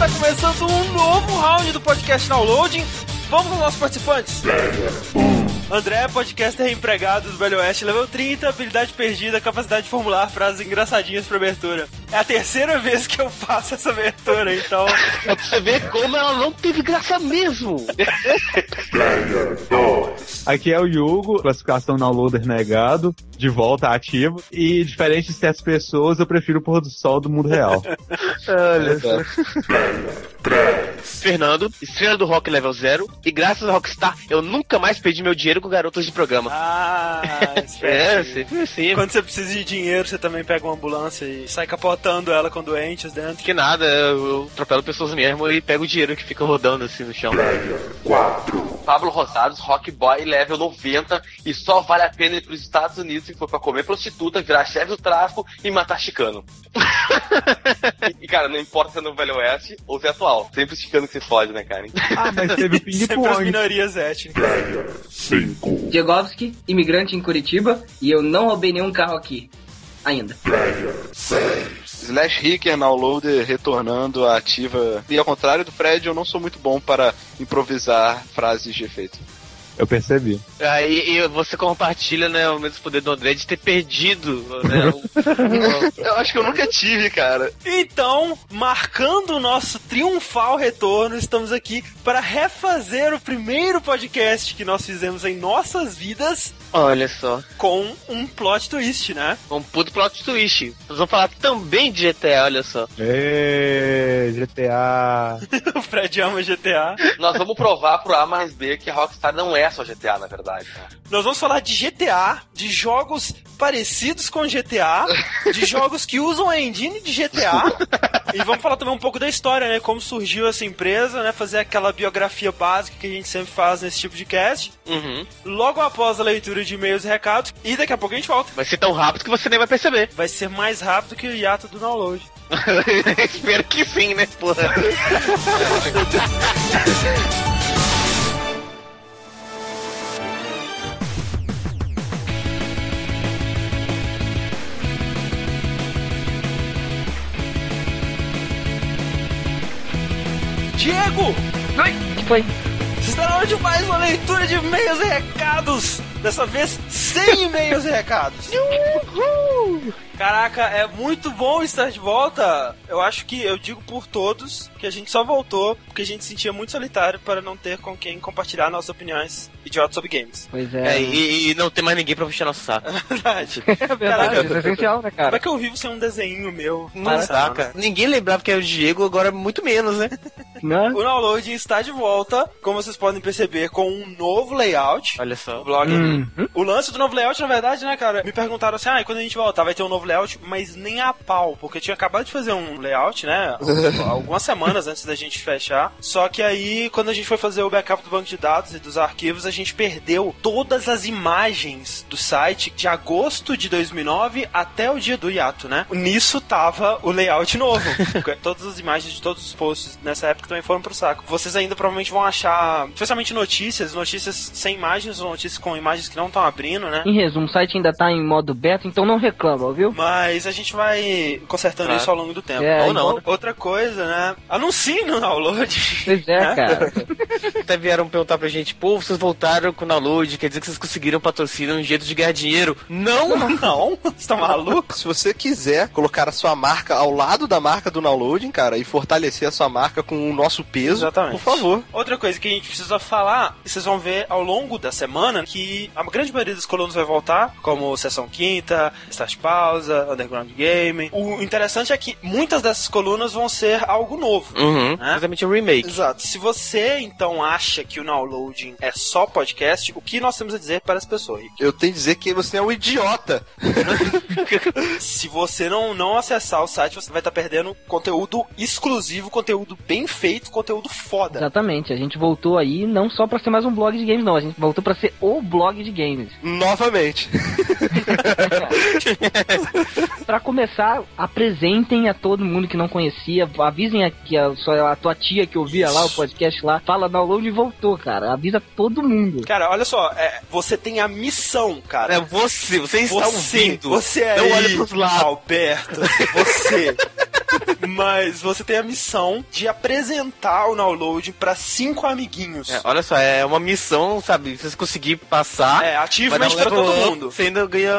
Está começando um novo round do podcast Downloading. Vamos aos nossos participantes. André, podcaster empregado do Velho Oeste, level 30, habilidade perdida, capacidade de formular frases engraçadinhas para abertura. É a terceira vez que eu faço essa abertura, então. Pra você ver como ela não teve graça mesmo. Player 2. Aqui é o Yugo, classificação downloader negado, de volta ativo. E diferente de certas pessoas, eu prefiro o pôr do sol do mundo real. Olha só. Player 3. Fernando, estrela do rock level 0. E graças ao Rockstar, eu nunca mais perdi meu dinheiro com garotas de programa. Ah, É, sempre assim. Quando você precisa de dinheiro, você também pega uma ambulância e sai capotando ela com doentes dentro. Que nada, eu, eu atropelo pessoas mesmo e pego o dinheiro que fica rodando assim no chão. Player 4. Pablo Rosados, Rock Boy, level 90, e só vale a pena ir pros Estados Unidos se for pra comer prostituta, virar chefe do tráfico e matar chicano. e, cara, não importa se é no Velho Oeste ou se é atual. Sempre os chicanos que se fode, né, cara? Ah, mas teve o Sempre as ping-pong. minorias étnicas. Player 5. Diegovski, imigrante em Curitiba, e eu não roubei nenhum carro aqui. Ainda. Player 6. Slash Ricker Downloader retornando à ativa. E ao contrário do Fred, eu não sou muito bom para improvisar frases de efeito. Eu percebi. Aí e você compartilha, né, o mesmo poder do André de ter perdido, né, o- Eu acho que eu nunca tive, cara. Então, marcando o nosso triunfal retorno, estamos aqui para refazer o primeiro podcast que nós fizemos em nossas vidas Olha só, com um plot twist, né? um puto plot twist. Nós vamos falar também de GTA, olha só. Ê, GTA. o Fred ama GTA. Nós vamos provar pro A mais B que a Rockstar não é só GTA, na verdade. né? Nós vamos falar de GTA, de jogos parecidos com GTA, de jogos que usam a engine de GTA. E vamos falar também um pouco da história, né? Como surgiu essa empresa, né? Fazer aquela biografia básica que a gente sempre faz nesse tipo de cast. Uhum. Logo após a leitura de e-mails e recados. E daqui a pouco a gente volta. Vai ser tão rápido que você nem vai perceber. Vai ser mais rápido que o hiato do download. Espero que sim, né, porra. Diego! Oi, que foi? Está na hora de mais uma leitura de e-mails e recados! Dessa vez, sem e-mails e recados. Caraca, é muito bom estar de volta. Eu acho que eu digo por todos que a gente só voltou porque a gente se sentia muito solitário para não ter com quem compartilhar nossas opiniões idiotas sobre games. Pois É, é. e, e não tem mais ninguém pra puxar nosso saco. É verdade. É verdade, Caraca. isso é essencial, né, Como cara? é que eu vivo sem um desenho meu? Caraca. Ninguém lembrava que era o Diego, agora muito menos, né? Né? O download está de volta, como vocês podem perceber, com um novo layout. Olha O só. blog. Uhum. O lance do novo layout, na verdade, né, cara? Me perguntaram assim, ah, e quando a gente voltar vai ter um novo layout, mas nem a pau, porque eu tinha acabado de fazer um layout, né? algumas semanas antes da gente fechar. Só que aí, quando a gente foi fazer o backup do banco de dados e dos arquivos, a gente perdeu todas as imagens do site de agosto de 2009 até o dia do hiato, né? Nisso tava o layout novo. Todas as imagens de todos os posts nessa época época também foram pro saco. Vocês ainda provavelmente vão achar, especialmente notícias, notícias sem imagens ou notícias com imagens que não estão abrindo, né? Em resumo, o site ainda tá em modo beta, então não reclama, viu? Mas a gente vai consertando Claro. isso ao longo do tempo. É, Ou não. igual- né? Outra coisa, né? Anuncie no download. Pois é, cara. Até vieram perguntar pra gente, pô, vocês voltaram com o download, quer dizer que vocês conseguiram patrocínio, um jeito de ganhar dinheiro. Não! Não, você tá maluco? Se você quiser colocar a sua marca ao lado da marca do downloading, cara, e fortalecer a sua marca com o nosso peso, Exatamente. por favor. Outra coisa que a gente precisa falar, e vocês vão ver ao longo da semana, que a grande maioria das colunas vai voltar, como Sessão Quinta, Start Pausa, Underground Game. O interessante é que muitas dessas colunas vão ser algo novo. Uhum. Né? Exatamente um remake. Exato. Se você então acha que o downloading é só podcast, o que nós temos a dizer para as pessoas? Rick? Eu tenho que dizer que você é um idiota. Se você não, não acessar o site, você vai estar perdendo conteúdo exclusivo, conteúdo bem feito, conteúdo foda. Exatamente, a gente voltou aí não só pra ser mais um blog de games, não, a gente voltou pra ser o blog de games. Novamente. Pra começar, apresentem a todo mundo que não conhecia, avisem aqui a, sua, a tua tia que ouvia lá o podcast lá, fala download e voltou, cara. Avisa todo mundo. Cara, olha só, é, você tem a missão, cara. É você, você está você, ouvindo. você é Não aí, olha pros lados. Alberto, você. Mas você tem a missão de apresentar o download pra cinco amiguinhos. É, olha só, é uma missão, sabe? Se você conseguir passar, É, ativamente um pra todo mundo. Você ainda ganha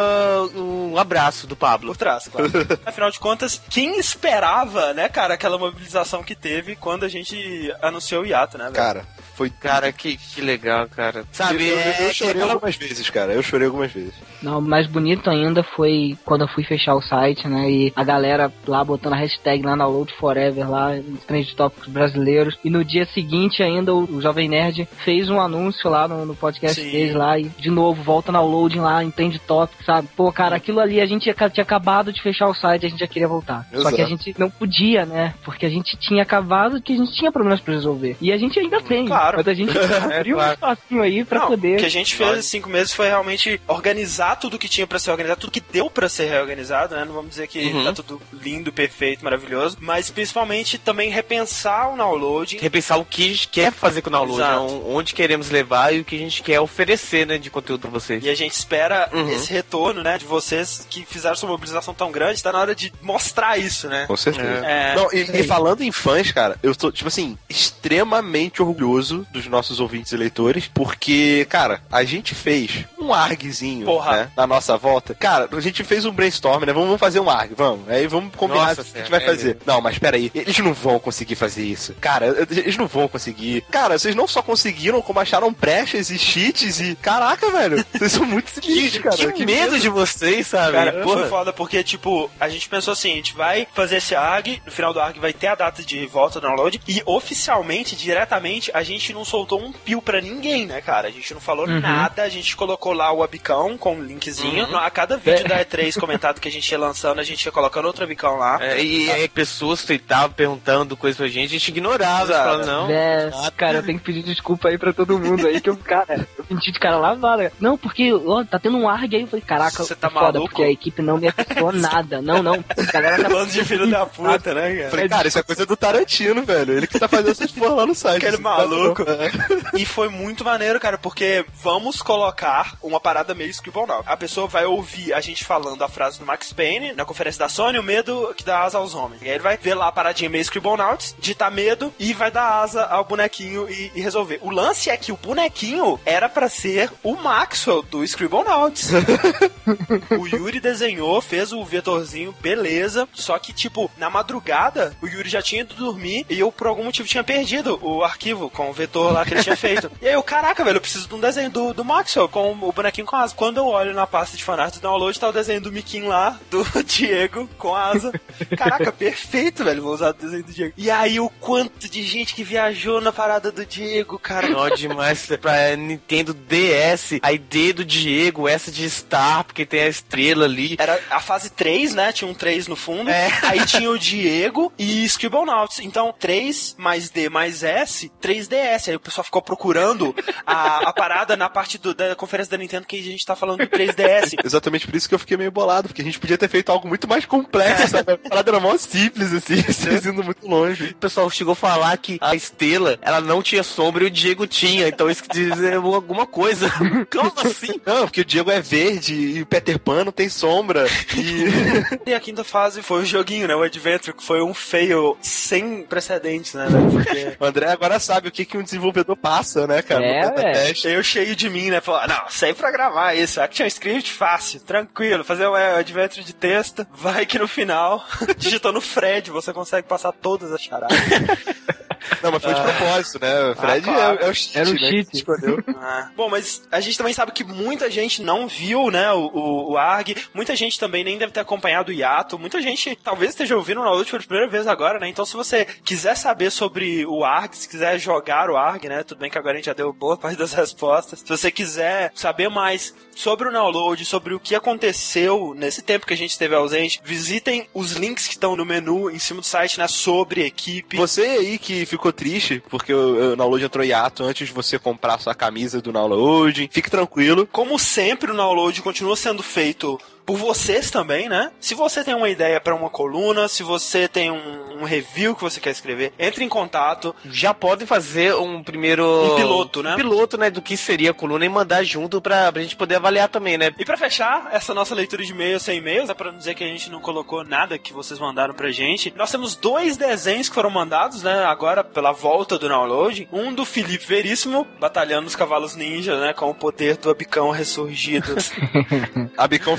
um abraço do Pablo. Por trás, claro. Afinal de contas, quem esperava, né, cara, aquela mobilização que teve quando a gente anunciou o hiato, né, velho? Cara, foi. Cara, que, que legal, cara. Sabe, eu, eu- eu é- chorei é algumas vezes, cara. Eu chorei algumas vezes. Não, o mais bonito ainda foi quando eu fui fechar o site, né? E a galera lá botando a hashtag lá na Download Forever, lá, nos trend tópicos brasileiros. E no dia seguinte ainda o, o Jovem Nerd fez um anúncio lá no, no podcast Sim. deles lá. E de novo, volta na Downloading lá em trend topic, sabe? Pô, cara, aquilo ali a gente tinha, tinha acabado de fechar o site, a gente já queria voltar. Só Exato. que a gente não podia, né? Porque a gente tinha acabado que a gente tinha problemas pra resolver. E a gente ainda tem. Claro. Mas a gente abriu claro. um espacinho aí pra Não, poder. O que a gente fez em cinco meses foi realmente organizar tudo que tinha pra ser organizado, tudo que deu pra ser reorganizado, né? Não vamos dizer que Uhum. tá tudo lindo, perfeito, maravilhoso, mas principalmente também repensar o download. repensar o que a gente quer fazer com o download, Exato. né? onde queremos levar e o que a gente quer oferecer, né, de conteúdo pra vocês. E a gente espera Uhum. esse retorno, né, de vocês que fizeram sua mobilização tão grande, tá na hora de mostrar isso, né? Com certeza. É. Não, e, e falando em fãs, cara, eu tô, tipo assim, extremamente orgulhoso dos nossos ouvintes e leitores, porque, cara, a gente fez um ARGzinho, Porra. né, na nossa volta. Cara, a gente fez um brainstorm, né, vamos, vamos fazer um ARG, vamos. Aí vamos combinar Nossa o que a gente vai é fazer. mesmo. Não, mas peraí, eles não vão conseguir fazer isso. Cara, eles não vão conseguir. Cara, vocês não só conseguiram, como acharam brechas e cheats e... Caraca, velho, vocês são muito sinistros, cara. que, medo de vocês, sabe? Cara, Porra. foi foda porque, tipo, a gente pensou assim, a gente vai fazer esse ARG, no final do ARG vai ter a data de volta do download, e oficialmente, diretamente, a gente não soltou um pio pra ninguém, né, cara? A gente não falou Uhum. nada, a gente colocou lá o webcam com um linkzinho, a cada vídeo da E3 comentado que a gente ia lançando, a gente ia colocando outro webcam lá. É, e aí pessoas tweetavam perguntando coisas pra gente, a gente ignorava, falava, não. É, cara, eu tenho que pedir desculpa aí pra todo mundo aí, que eu, cara, eu menti de cara lavada. Não, porque, ó, tá tendo um ARG aí, eu falei, caraca, Você tá é foda, maluco? porque a equipe não me avisou nada. Não, não, a galera tá... Falando de filho da puta, né, cara? Falei, cara, isso é coisa do Tarantino, velho. Ele que tá fazendo essas porra lá no site. Aquele tá maluco. É. E foi muito maneiro, cara, porque vamos colocar uma parada meio Scribble Now. A pessoa vai ouvir a gente falando a frase do Max Payne na conferência da Sony, o medo que dá asa aos homens. E aí ele vai ver lá a paradinha meio Scribble Nauts, digitar medo e vai dar asa ao bonequinho e, e resolver. O lance é que o bonequinho era pra ser o Maxwell do Scribble Nauts. o Yuri desenhou, fez o vetorzinho, beleza. Só que, tipo, na madrugada, o Yuri já tinha ido dormir e eu, por algum motivo, tinha perdido o arquivo com o vetor lá que ele tinha feito. E aí eu, caraca, velho, eu preciso de um desenho do, do Maxwell com o bonequinho com asa. Quando eu olho na pasta de fanart do download, tá o desenho do Miquinho lá, do Diego com asa. Caraca, perfeito, velho. Vou usar o desenho do Diego. E aí o quanto de gente que viajou na parada do Diego, cara. Não, demais pra Nintendo do DS, aí D do Diego, S de Star, porque tem a estrela ali. Era a fase 3, né? Tinha um 3 no fundo. É. Aí tinha o Diego e Scribblenauts. Então, 3 mais D mais S, 3DS. Aí o pessoal ficou procurando a, a parada na parte do- da conferência da Nintendo que a gente tá falando do 3DS. Exatamente por isso que eu fiquei meio bolado, porque a gente podia ter feito algo muito mais complexo, sabe? A parada era mó simples, assim, vocês indo muito longe. O pessoal chegou a falar que a estrela, ela não tinha sombra e o Diego tinha, então isso quer dizer alguma coisa. Como assim? Não, porque o Diego é verde e o Peter Pan não tem sombra. E. E a quinta fase foi o joguinho, né? O Adventure, que foi um fail sem precedentes, né? velho? Porque O André agora sabe o que, que um desenvolvedor passa, né, cara? É, eu cheio de mim, né? Falar, não, sei programar isso. Action Script fácil, tranquilo. Fazer o é, Adventure de texto. Vai que no final, digitando Fred, você consegue passar todas as charadas. Não, mas foi de propósito, né? O Fred Ah, claro. é, é o cheat, Era o né, que cheat. escolheu. Ah. Bom, mas a gente também sabe que muita gente não viu, né, o, o, o ARG, muita gente também nem deve ter acompanhado o Yato, muita gente talvez esteja ouvindo na última primeira vez agora, né, então se você quiser saber sobre o ARG, se quiser jogar o ARG, né, tudo bem que agora a gente já deu boa parte das respostas, se você quiser saber mais sobre o download, sobre o que aconteceu nesse tempo que a gente esteve ausente, visitem os links que estão no menu em cima do site, né, sobre equipe. Você aí que ficou triste porque o, o download entrou em ato antes de você comprar sua camisa do download, fique tranquilo. Como sempre, o download continua sendo feito por vocês também, né? Se você tem uma ideia para uma coluna, se você tem um, um review que você quer escrever, entre em contato. Já podem fazer um primeiro. Um piloto, né? Um piloto, né? Do que seria a coluna e mandar junto pra, pra gente poder avaliar também, né? E para fechar essa nossa leitura de e-mails sem e-mails, é para não dizer que a gente não colocou nada que vocês mandaram pra gente. Nós temos dois desenhos que foram mandados, né? Agora pela volta do download. Um do Felipe Veríssimo, batalhando os cavalos ninja, né? Com o poder do Abicão ressurgido. A Bicão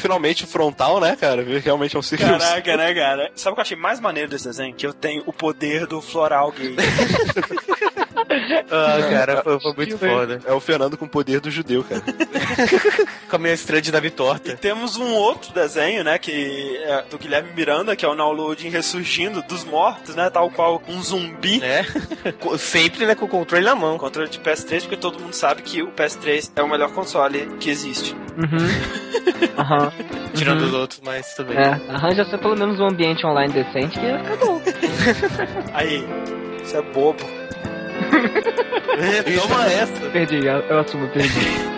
frontal, né, cara? Realmente é um ciclo. Caraca, né, cara? Sabe o que eu achei mais maneiro desse desenho? Que eu tenho o poder do floral gay. Ah, cara, foi, foi muito foda. É o Fernando com o poder do judeu, cara. Com a minha estrela de Davi torta. Temos um outro desenho, né, que é do Guilherme Miranda, que é o downloading ressurgindo dos mortos, né, tal qual um zumbi. Né? Co- Sempre, né, com o controle na mão. Controle de PS3, porque todo mundo sabe que o PS3 é o melhor console que existe. Uhum. Aham. Tirando Uhum. os outros, mas tudo bem. É, arranja só pelo menos um ambiente online decente que bom. Aí, isso é bobo. Toma essa. Perdi, eu, eu assumo, perdi.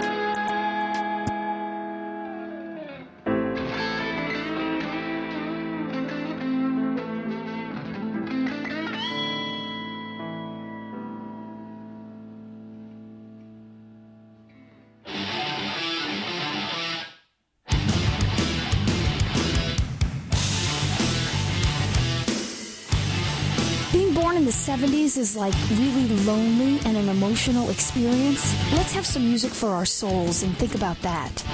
In the 70s is like really lonely and an emotional experience. Let's have some music for our souls and think about that.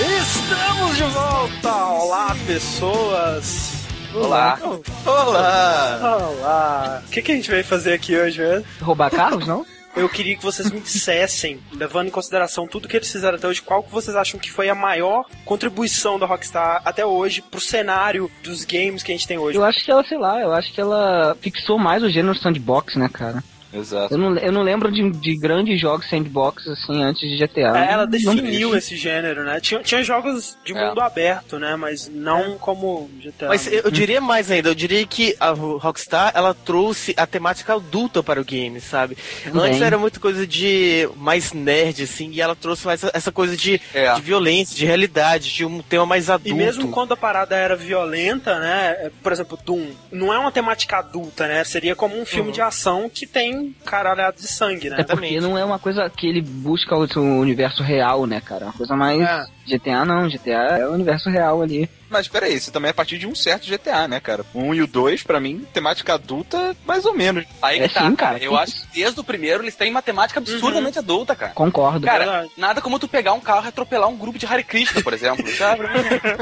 Estamos de volta! Olá, pessoas! Olá. Olá! Olá! O que, que a gente veio fazer aqui hoje mesmo? Roubar carros, não? Eu queria que vocês me dissessem, levando em consideração tudo que eles fizeram até hoje, qual que vocês acham que foi a maior contribuição da Rockstar até hoje pro cenário dos games que a gente tem hoje? Eu acho que ela, sei lá, eu acho que ela fixou mais o gênero sandbox, né, cara? Exato. Eu não, eu não lembro de, de grandes jogos sandbox, assim, antes de GTA. É, ela Não- definiu esse gênero, né? Tinha, tinha jogos de É. mundo aberto, né? Mas não como GTA. Mas eu, eu diria mais ainda, eu diria que a Rockstar, ela trouxe a temática adulta para o game, sabe? Também. Antes era muita coisa de mais nerd, assim, e ela trouxe mais essa- coisa de, É. de violência, de realidade, de um tema mais adulto. E mesmo quando a parada era violenta, né? é, Por exemplo, Doom, não é uma temática adulta, né? Seria como um filme de ação que tem caralhada de sangue, né? É porque não é uma coisa que ele busca o seu universo real, né, cara? É uma coisa mais. É. GTA não, GTA é o universo real ali. Mas peraí, isso também é a partir de um certo GTA, né, cara? O 1 e o 2, pra mim, temática adulta, mais ou menos. Aí É que tá, sim, cara. Eu acho que desde o primeiro eles têm matemática absurdamente adulta, cara. Concordo. Cara, Verdade. nada como tu pegar um carro e atropelar um grupo de Hare Krishna, por exemplo. sabe?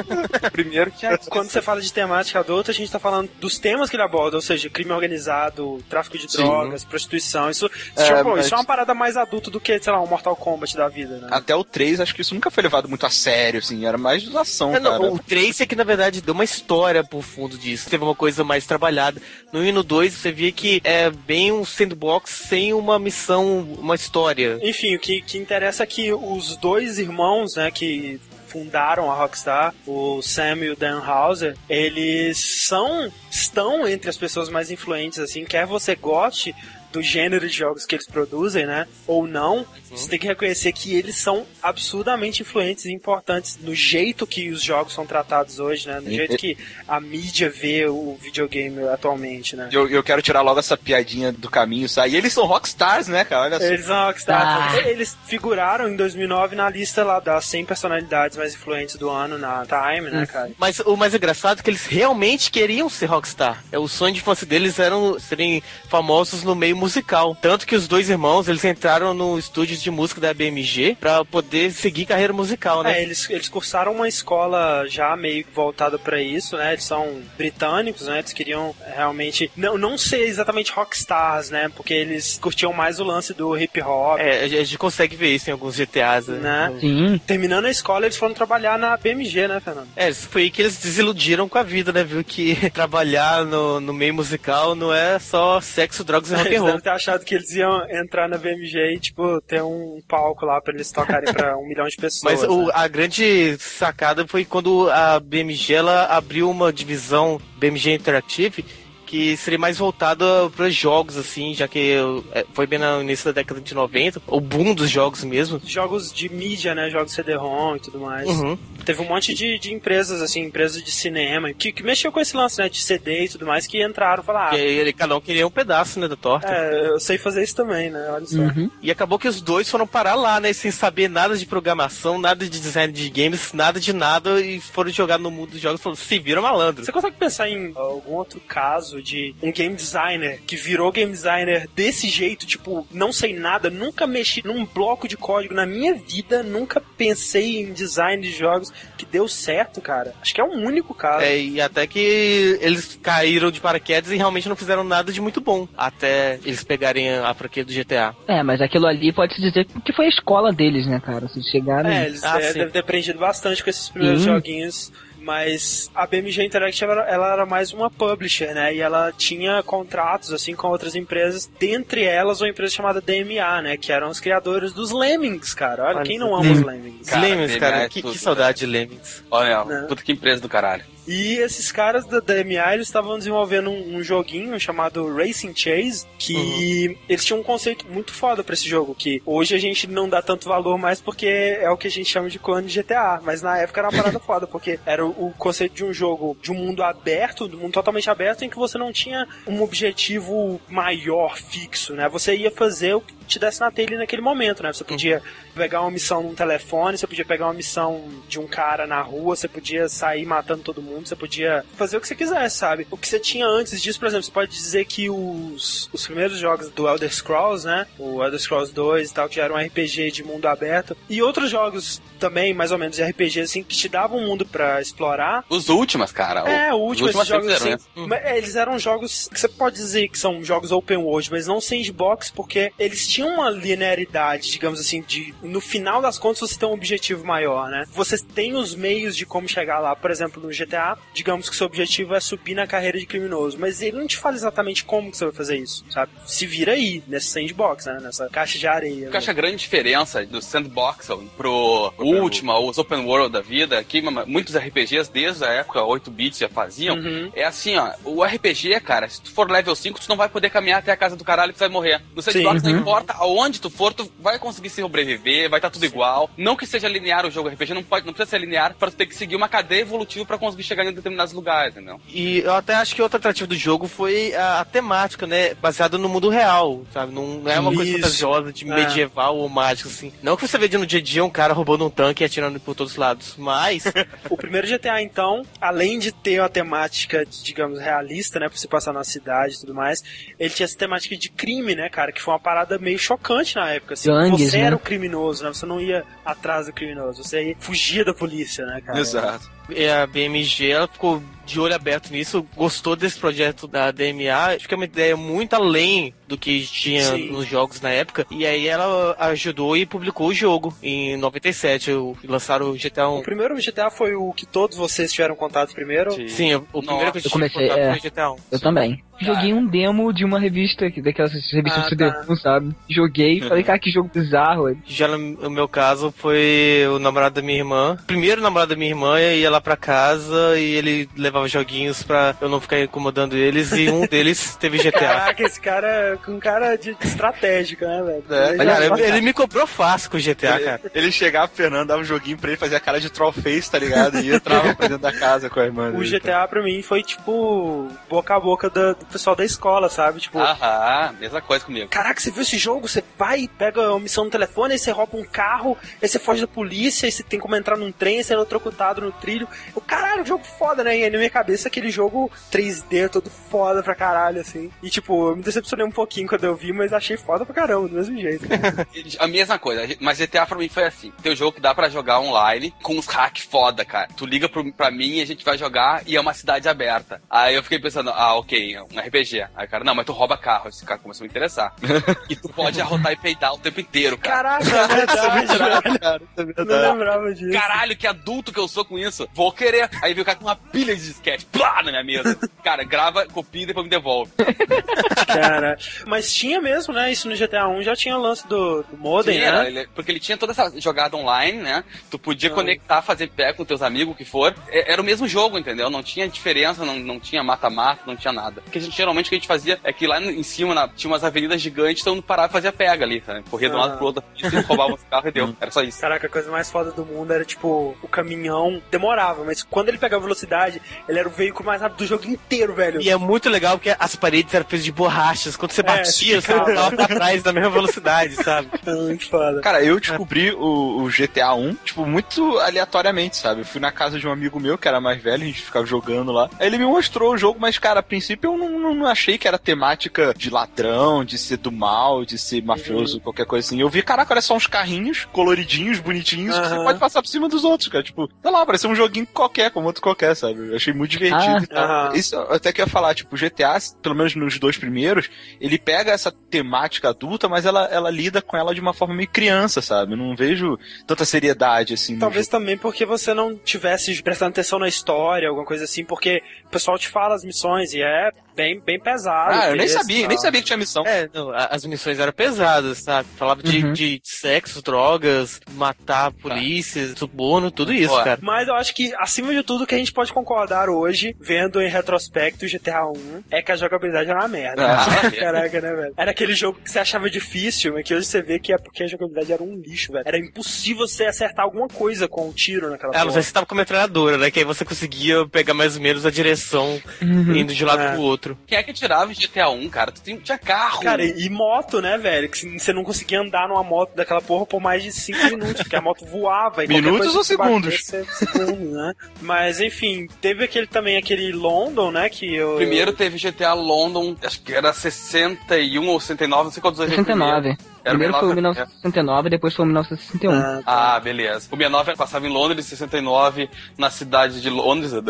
Primeiro tinha isso. Quando você fala de temática adulta, a gente tá falando dos temas que ele aborda, ou seja, crime organizado, tráfico de drogas, prostituição. Isso, isso, É, pô, mas- isso é uma parada mais adulta do que, sei lá, um Mortal Kombat da vida, né? Até o 3, acho que isso nunca foi levado muito a sério, assim, era mais ação, É, não, cara. o 3 é que na verdade deu uma história por fundo disso. Teve uma coisa mais trabalhada. No 1 e no 2 você via que é bem um sandbox sem uma missão, uma história. Enfim, o que, que interessa é que os dois irmãos, né, que fundaram a Rockstar, o Sam e o Dan Houser, eles são estão entre as pessoas mais influentes assim, quer você goste do gênero de jogos que eles produzem, né? Ou não, você tem que reconhecer que eles são absurdamente influentes e importantes no jeito que os jogos são tratados hoje, né? No E- jeito que a mídia vê o videogame atualmente, né? Eu, eu quero tirar logo essa piadinha do caminho, sabe? E eles são rockstars, né, cara? Olha só. Eles são Rockstar. Ah. Eles figuraram em 2009 na lista lá das 100 personalidades mais influentes do ano na Time, né, cara? Mas o mais engraçado é que eles realmente queriam ser rockstar. É, o sonho de infância deles era serem famosos no meio musical. Tanto que os dois irmãos, eles entraram no estúdio de música da BMG pra poder seguir carreira musical, né? É, eles, eles cursaram uma escola já meio voltada pra isso, né? Eles são britânicos, né? Eles queriam realmente não, não ser exatamente rockstars, né? Porque eles curtiam mais o lance do hip hop, É, a gente consegue ver isso em alguns GTAs, né? né? Sim. Terminando a escola, eles foram trabalhar na BMG, né, Fernando? É, isso foi aí que eles desiludiram com a vida, né? Viu que trabalhar no, no meio musical não é só sexo, drogas e rock and roll. Devem ter achado que eles iam entrar na BMG e, tipo, ter um palco lá pra eles tocarem pra um milhão de pessoas. Mas o- né? a grande sacada foi quando a BMG ela abriu uma divisão BMG Interactive que seria mais voltada para jogos, assim, já que é, foi bem no início da década de 90, o boom dos jogos mesmo. Jogos de mídia, né? Jogos CD-ROM e tudo mais. Uhum. Teve um monte de, de empresas, assim, empresas de cinema, que, que mexeu com esse lance, né? De CD e tudo mais, que entraram e falaram, aí ele, cada um queria um pedaço, né, da torta. ah, é, eu sei fazer isso também, né? Olha só. Uhum. E acabou que os dois foram parar lá, né, sem saber nada de programação, nada de design de games, nada de nada, e foram jogar no mundo dos jogos e falaram, se vira malandro. Você consegue pensar em algum outro caso de um game designer que virou game designer desse jeito, tipo, não sei nada, nunca mexi num bloco de código na minha vida, nunca pensei em design de jogos que deu certo, cara? Acho que é o único caso. É, e até que eles caíram de paraquedas e realmente não fizeram nada de muito bom. Até eles pegarem a franquia do GTA. É, mas aquilo ali pode-se dizer que foi a escola deles, né, cara? Se chegaram. É, eles Ah, é, devem ter aprendido bastante com esses primeiros Sim. joguinhos. Mas a BMG Interactive ela, ela era mais uma publisher, né? E ela tinha contratos assim com outras empresas, dentre elas uma empresa chamada DMA, né? Que eram os criadores dos Lemmings, cara. Olha, Olha, quem não ama os Lemmings? Cara, Lemmings, DMA cara, é que, tudo, que saudade de Lemmings. Olha, Né? puta que empresa do caralho. E esses caras da DMA, eles estavam desenvolvendo um, um joguinho chamado Racing Chase, que eles tinham um conceito muito foda pra esse jogo, que hoje a gente não dá tanto valor mais porque é o que a gente chama de clone de GTA, mas na época era uma parada foda, porque era o, o conceito de um jogo de um mundo aberto, de um mundo totalmente aberto, em que você não tinha um objetivo maior, fixo, né? Você ia fazer o que te desse na telha naquele momento, né? Você podia pegar uma missão num telefone, você podia pegar uma missão de um cara na rua, você podia sair matando todo mundo, você podia fazer o que você quisesse, sabe? O que você tinha antes disso, por exemplo, você pode dizer que os, os primeiros jogos do Elder Scrolls, né? O Elder Scrolls 2 e tal, que já era um RPG de mundo aberto, e outros jogos também, mais ou menos, de RPG, assim, que te davam um mundo pra explorar, Os últimos, cara. é, o último, os esses últimos jogos assim. mas, é, Eles eram jogos que você pode dizer que são jogos open world, mas não sandbox, porque eles tinham uma linearidade, digamos assim, de no final das contas você tem um objetivo maior, né? Você tem os meios de como chegar lá. Por exemplo, no GTA, digamos que seu objetivo é subir na carreira de criminoso, mas ele não te fala exatamente como que você vai fazer isso, sabe? Se vira aí, nesse sandbox, né? Nessa caixa de areia. O que né? eu acho a grande diferença do sandbox pro Ultima, os open world da vida, que muitos RPGs desde a época 8 bits já faziam, Uhum. é assim, ó, o RPG, cara, se tu for level 5, tu não vai poder caminhar até a casa do caralho que tu vai morrer. No sandbox Sim. não importa aonde tu for, tu vai conseguir se sobreviver, vai estar tudo igual. Não que seja linear o jogo RPG, não pode, não precisa ser linear pra tu ter que seguir uma cadeia evolutiva pra conseguir chegar em determinados lugares, entendeu? E eu até acho que outro atrativo do jogo foi a, a temática, né? Baseada no mundo real, sabe? Não, não é uma coisa Isso. fantasiosa de É. medieval ou mágico, assim. Não que você veja no dia a dia um cara roubando um tanque e atirando por todos os lados, mas O primeiro GTA, então, além de ter uma temática, digamos, realista, né, pra se passar na cidade e tudo mais, ele tinha essa temática de crime, né, cara, que foi uma parada meio chocante na época, assim. Gangues, você né? era o criminoso, né, você não ia atrás do criminoso, você ia fugir da polícia, né, cara. Exato. e a BMG ela ficou de olho aberto nisso, gostou desse projeto da DMA. Acho que é uma ideia muito além do que tinha Sim. nos jogos na época. E aí ela ajudou e publicou o jogo em 97. o- Lançaram o GTA 1. O primeiro GTA foi o que todos vocês tiveram contato primeiro. Sim, o, o primeiro que eu tive comecei, contato é. foi GTA 1. Eu também. Joguei um demo de uma revista, que- daquelas revistas Ah, de tá. CD, sabe? Joguei, falei, cara, que jogo bizarro. Já no no meu caso foi o namorado da minha irmã. Primeiro namorado da minha irmã ia lá pra casa e ele levava joguinhos pra eu não ficar incomodando eles e um deles teve GTA. Caraca, esse cara é um cara de estratégico, né, velho? É, Ele Cara, ele me cobrou fácil com o GTA, Ele, cara. ele chegava, o Fernando dava um joguinho pra ele, fazia cara de troll face, tá ligado? E entrava pra dentro da casa com a irmã O dele. GTA pra mim foi tipo boca a boca do, do pessoal da escola, sabe? Tipo, Aham, mesma coisa comigo. Caraca, você viu esse jogo? Você vai, pega a missão no telefone, aí você rouba um carro, aí você foge da polícia, aí você tem como entrar num trem, aí você é eletrocutado no trilho. Eu, caralho, jogo foda, né? E aí na minha cabeça aquele jogo 3D todo foda pra caralho, assim. E tipo, eu me decepcionei um pouquinho quando eu vi, mas achei foda pra caramba, do mesmo jeito. A mesma coisa, mas GTA pra mim foi assim. Tem um jogo que dá pra jogar online com uns hacks foda, cara. Tu liga pro, pra mim e a gente vai jogar e é uma cidade aberta. Aí eu fiquei pensando, ah, ok, é um RPG. Aí o cara, não, mas tu rouba carro. Esse cara começou a me interessar. e tu pode arrotar e peidar o tempo inteiro, cara. Caraca, é verdade, velho. Cara, é Não verdade. lembrava disso. Caralho, que adulto que eu sou com isso. Vou querer. Aí veio o cara com uma pilha de disquete, plá, na minha mesa. Cara, grava, copia e depois me devolve. Cara, mas tinha mesmo, né? Isso no GTA 1 já tinha o lance do, do modem, Sim, né? era, ele- porque ele tinha toda essa jogada online, né? Tu podia Ah. conectar, fazer pé com teus amigos, o que for. É- Era o mesmo jogo, entendeu? Não tinha diferença, não, não tinha mata-mata, não tinha nada. Porque a gente, geralmente o que a gente fazia é que lá em cima na- tinha umas avenidas gigantes, então parava e fazia pega ali, sabe? Corria de um Ah. lado pro outro, e roubava os carros e deu. Era só isso. Caraca, a coisa mais foda do mundo era tipo, o caminhão demorava, mas quando ele pegava velocidade, ele era o veículo mais rápido do jogo inteiro, velho. E é muito legal porque as paredes eram feitas de borrachas. Quando você batia, você voltava pra trás da mesma velocidade, sabe? É muito foda. Cara, eu descobri o, o GTA 1, tipo, muito aleatoriamente, sabe? Eu fui na casa de um amigo meu, que era mais velho, a gente ficava jogando lá. Aí ele me mostrou o jogo, mas, cara, a princípio eu não, não, não achei que era temática de ladrão, de ser do mal, de ser mafioso, qualquer coisa assim. Eu vi, caraca, olha só uns carrinhos coloridinhos, bonitinhos, que você pode passar por cima dos outros, cara. Tipo, sei lá, parece um joguinho qualquer, como outro qualquer, sabe? Eu achei muito divertido Ah. e tal. Aham. Isso eu até queria falar, tipo, o GTA, pelo menos nos dois primeiros, ele pega essa temática adulta, mas ela, ela lida com ela de uma forma meio criança, sabe? Eu não vejo tanta seriedade, assim. Talvez também porque você não tivesse prestando atenção na história, alguma coisa assim, porque o pessoal te fala as missões e é bem, bem pesado. Ah, eu nem sabia, tal. nem sabia que tinha missão. É, não, as missões eram pesadas, sabe? Falava de, Uhum. de sexo, drogas, matar polícia, suborno, tudo isso, Pô, cara. Mas eu acho que, acima de tudo, o que a gente pode concordar hoje, vendo em retrospecto o GTA 1, é que a jogabilidade era uma merda. Ah, Caraca, né, velho? Era aquele jogo que você achava difícil, mas que hoje você vê que é porque a jogabilidade era um lixo, velho. Era impossível você acertar alguma coisa com um tiro naquela Ah, porra. sei se tava com a metralhadora, né? Que aí você conseguia pegar mais ou menos a direção indo de um lado É. pro outro. Quem é que tirava em GTA 1, cara? Tu tinha- carro. Cara, e moto, né, velho? Que você não conseguia andar numa moto daquela porra por mais de 5 minutos, porque a moto voava. E Minutos ou segundos? é segundos, né? Mas, enfim, teve aquele também, aquele London, né, que eu... Primeiro teve GTA London, acho que era 61 ou 69, não sei quantos anos 69. Era Primeiro foi o 69, 1969, depois foi o 1961. Ah, Ah, beleza. O 69 passava em Londres, 69 na cidade de Londres, na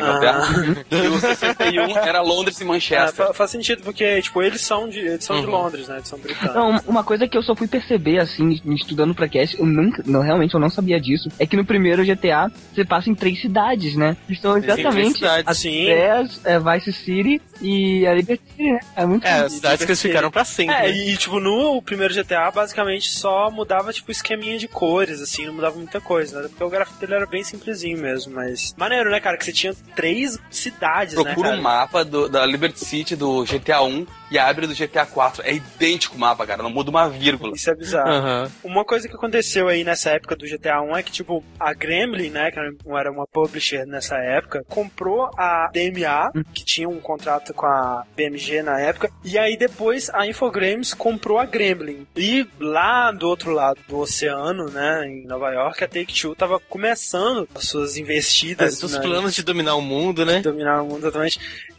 Inglaterra. E o 61 era Londres e é, Manchester. fa- faz sentido, porque, tipo, eles são de, eles são de Uhum. Londres, né? Eles são britânicos. Não, uma coisa que eu só fui perceber, assim, estudando pra cast, eu nunca, não, realmente eu não sabia disso, é que no primeiro GTA você passa em três cidades, né? Três exatamente cidades. as Sim. Praias, é, Vice City e a Liberty City, né? É muito É, as cidades que eles ficaram pra sempre. É, né? e tipo, no primeiro GTA, basicamente só mudava, tipo, esqueminha de cores, assim, não mudava muita coisa, né? Porque o gráfico dele era bem simplesinho mesmo, mas. Maneiro, né, cara? Que você tinha três cidades, Procura né? um Cara? mapa do- da Liberty City do GTA 1 e abre do GTA 4. É idêntico o mapa, cara. Não muda uma vírgula. Isso é bizarro. Aham. Uma coisa que aconteceu aí nessa época do GTA 1 é que, tipo, a Gremlin, né, que era uma publisher nessa época, comprou a DMA, que tinha um contrato com a BMG na época, e aí depois a Infogrames comprou a Gremlin. E lá do outro lado do oceano, né, em Nova York, a Take-Two tava começando as suas É, investidas dos né, planos de dominar o mundo, né? dominar o mundo totalmente.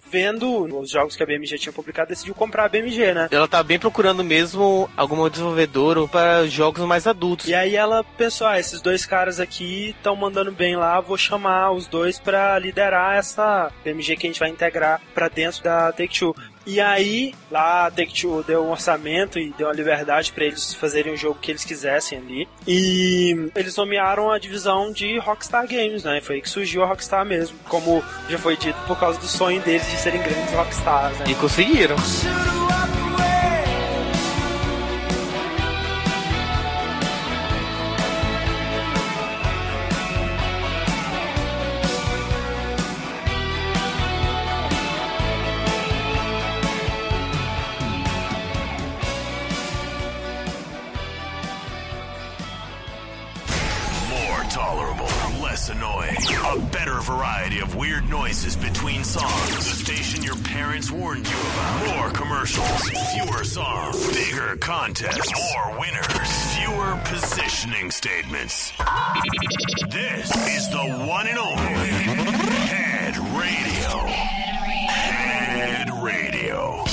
Vendo os jogos que a BMG tinha publicado, decidiu comprar a BMG, né? Ela tá bem procurando mesmo alguma desenvolvedora para jogos mais adultos. E aí ela pensou, ah, esses dois caras aqui estão mandando bem lá, vou chamar os dois pra liderar essa BMG que a gente vai integrar pra dentro da Take-Two. E aí, lá a Take-Two deu um orçamento e deu uma liberdade pra eles fazerem o jogo que eles quisessem ali. E eles nomearam a divisão de Rockstar Games, né? Foi aí que surgiu a Rockstar mesmo, como já foi dito, por causa do sonho deles de serem grandes Rockstars, né? E conseguiram. Tolerable, less annoying. A better variety of weird noises between songs. The station your parents warned you about. More commercials, fewer songs, bigger contests, more winners, fewer positioning statements. This is the one and only Head Radio. Head Radio.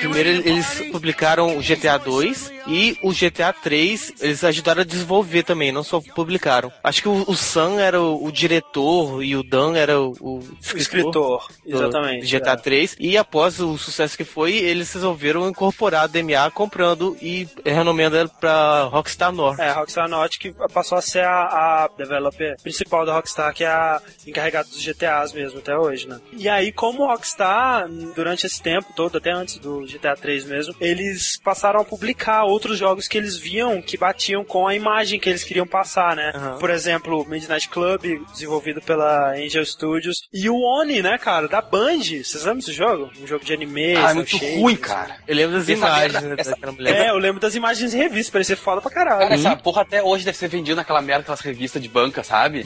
Primeiro eles publicaram o GTA 2 e o GTA 3 eles ajudaram a desenvolver também, não só publicaram. Acho que o, o Sam era o, o diretor e o Dan era o, o escritor, do exatamente. GTA é. 3 e após o sucesso que foi, eles resolveram incorporar a DMA comprando e renomeando ela pra Rockstar North. É, a Rockstar Norte que passou a ser a, a developer principal da Rockstar, que é a encarregada dos GTAs mesmo até hoje, né? E aí, como Rockstar, durante esse tempo todo, até antes do GTA 3 mesmo, eles passaram a publicar outros jogos que eles viam que batiam com a imagem que eles queriam passar, né? Aham. Por exemplo, Midnight Club, desenvolvido pela Angel Studios, e o Oni, né, cara, da Band. Vocês lembram desse jogo? Um jogo de anime. Ah, é muito ruim, assim. cara. Eu lembro das Essa imagens merda- essa-. É, eu lembro das imagens em revista, parecia foda pra caralho. Cara, essa porra até hoje deve ser vendida naquela merda, aquelas revistas de banca, sabe?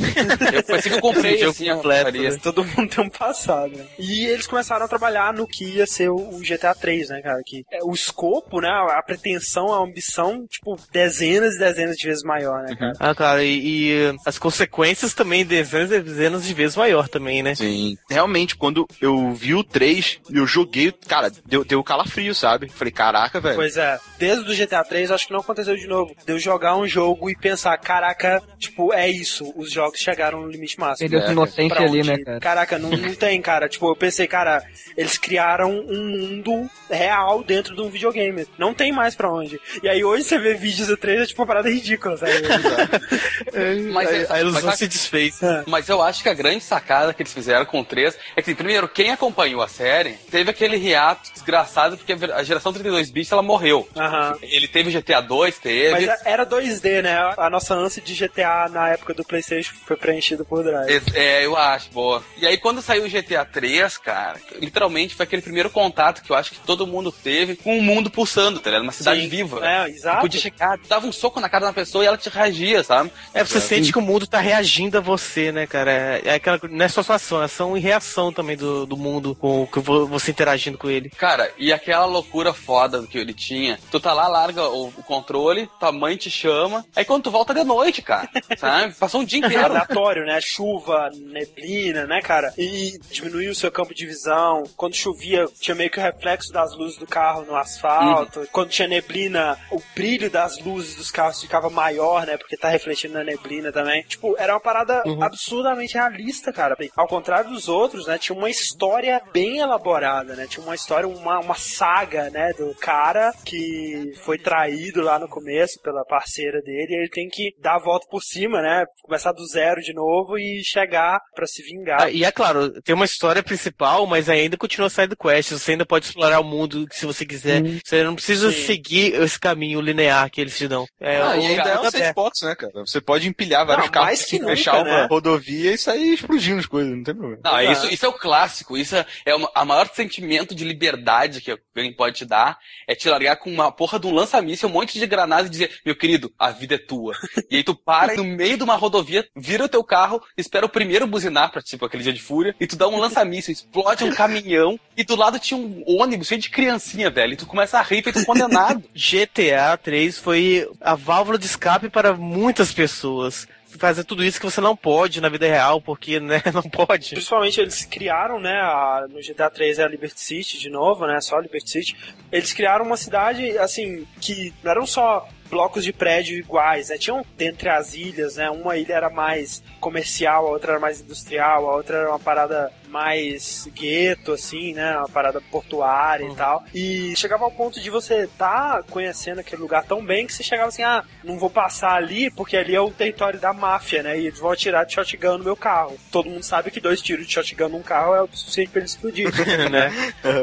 Eu pensei que eu comprei Jogo assim, a completo, né? Todo mundo tem um passado, né? E eles começaram a trabalhar no que ia ser o o GTA 3, né, cara? Que é, o escopo, né? A pretensão, a ambição, tipo, dezenas e dezenas de vezes maior, né, cara? Ah, cara, e, e, uh, as consequências também dezenas e dezenas de vezes maior também, né? Sim. Realmente, quando eu vi o 3, eu joguei, cara, deu, deu calafrio, sabe? Falei, caraca, velho. Pois é, desde o GTA 3 acho que não aconteceu de novo. De eu jogar um jogo e pensar, caraca, tipo, é isso, os jogos chegaram no limite máximo. Perdeu Pra ali, né, cara? Caraca, não, não tem, cara. Tipo, eu pensei, cara, eles criaram um mundo real dentro de um videogame. Não tem mais pra onde. E aí hoje você vê vídeos do 3, é tipo uma parada ridícula, sabe? Mas, a, é- a ilusão mas- se desfez. Mas eu acho que a grande sacada que eles fizeram com o 3 é que, primeiro, quem acompanhou a série teve aquele hiato desgraçado porque a geração 32 bits ela morreu. Aham. Ele teve GTA 2, teve. Mas é- era 2D, né? A nossa ânsia de GTA na época do PlayStation foi preenchido por drive. É, eu acho, boa. E aí, quando saiu o GTA 3, cara, literalmente foi aquele primeiro contato que eu acho que todo mundo teve com o mundo pulsando, tá ligado? Uma cidade Sim. viva. É, exato. Podia chegar, tu dava um soco na cara da pessoa e ela te reagia, sabe? É, você sente que o mundo tá reagindo a você, né, cara? É, é aquela, não é só sua ação, é ação e reação também do, do mundo com, com vo- você interagindo com ele. Cara, e aquela loucura foda que ele tinha. Tu tá lá, larga o, o controle, tua mãe te chama, aí quando tu volta de noite, cara, sabe? Passou um dia inteiro. aleatório, né? Chuva, neblina, né, cara? E diminuiu o seu campo de visão. Quando chovia, tinha meio que o reflexo das luzes do carro no asfalto. Quando tinha neblina, o brilho das luzes dos carros ficava maior, né? Porque tá refletindo na neblina também. Tipo, era uma parada absurdamente realista, cara. Ao contrário dos outros, né? Tinha uma história bem elaborada, né? Tinha uma história, uma, uma saga, né? Do cara que foi traído lá no começo pela parceira dele e ele tem que dar a volta por cima, né? Começar do zero de novo e chegar pra se vingar. Ah, e é claro, tem uma história principal, mas ainda continua side quest. Você ainda pode explorar o mundo se você quiser. Você não precisa Sim. seguir esse caminho linear que eles te dão. É, Ah, e ainda é um sandbox, né, cara? Você pode empilhar vários Não, carros, mais que nunca, fechar uma né? rodovia e sair explodindo as coisas, não tem problema. Não, Exato. isso, isso é o clássico. Isso é, é o a maior sentimento de liberdade que alguém pode te dar. É te largar com uma porra de um lança-míssil, um monte de granada e dizer, meu querido, a vida é tua. e aí tu para no meio de uma rodovia, vira o teu carro, espera o primeiro buzinar pra, tipo, aquele dia de fúria, e tu dá um lança-míssil, explode um caminhão, e do lado tinha um ônibus cheio de criancinha, velho. E tu começa a rir feito condenado. GTA 3 foi a válvula de escape para muitas pessoas. fazer tudo isso que você não pode na vida real, porque, né, não pode. Principalmente eles criaram, né, a- no GTA 3 é a Liberty City de novo, né, só a Liberty City. Eles criaram uma cidade, assim, que não eram só blocos de prédio iguais, né, tinham dentre as ilhas, né, uma ilha era mais comercial, a outra era mais industrial, a outra era uma parada mais gueto, assim, né, uma parada portuária e tal. E chegava ao ponto de você tá conhecendo aquele lugar tão bem que você chegava assim, ah, não vou passar ali porque ali é o território da máfia, né, e eles vão atirar de shotgun no meu carro. Todo mundo sabe que dois tiros de shotgun num carro é o suficiente pra ele explodir. né?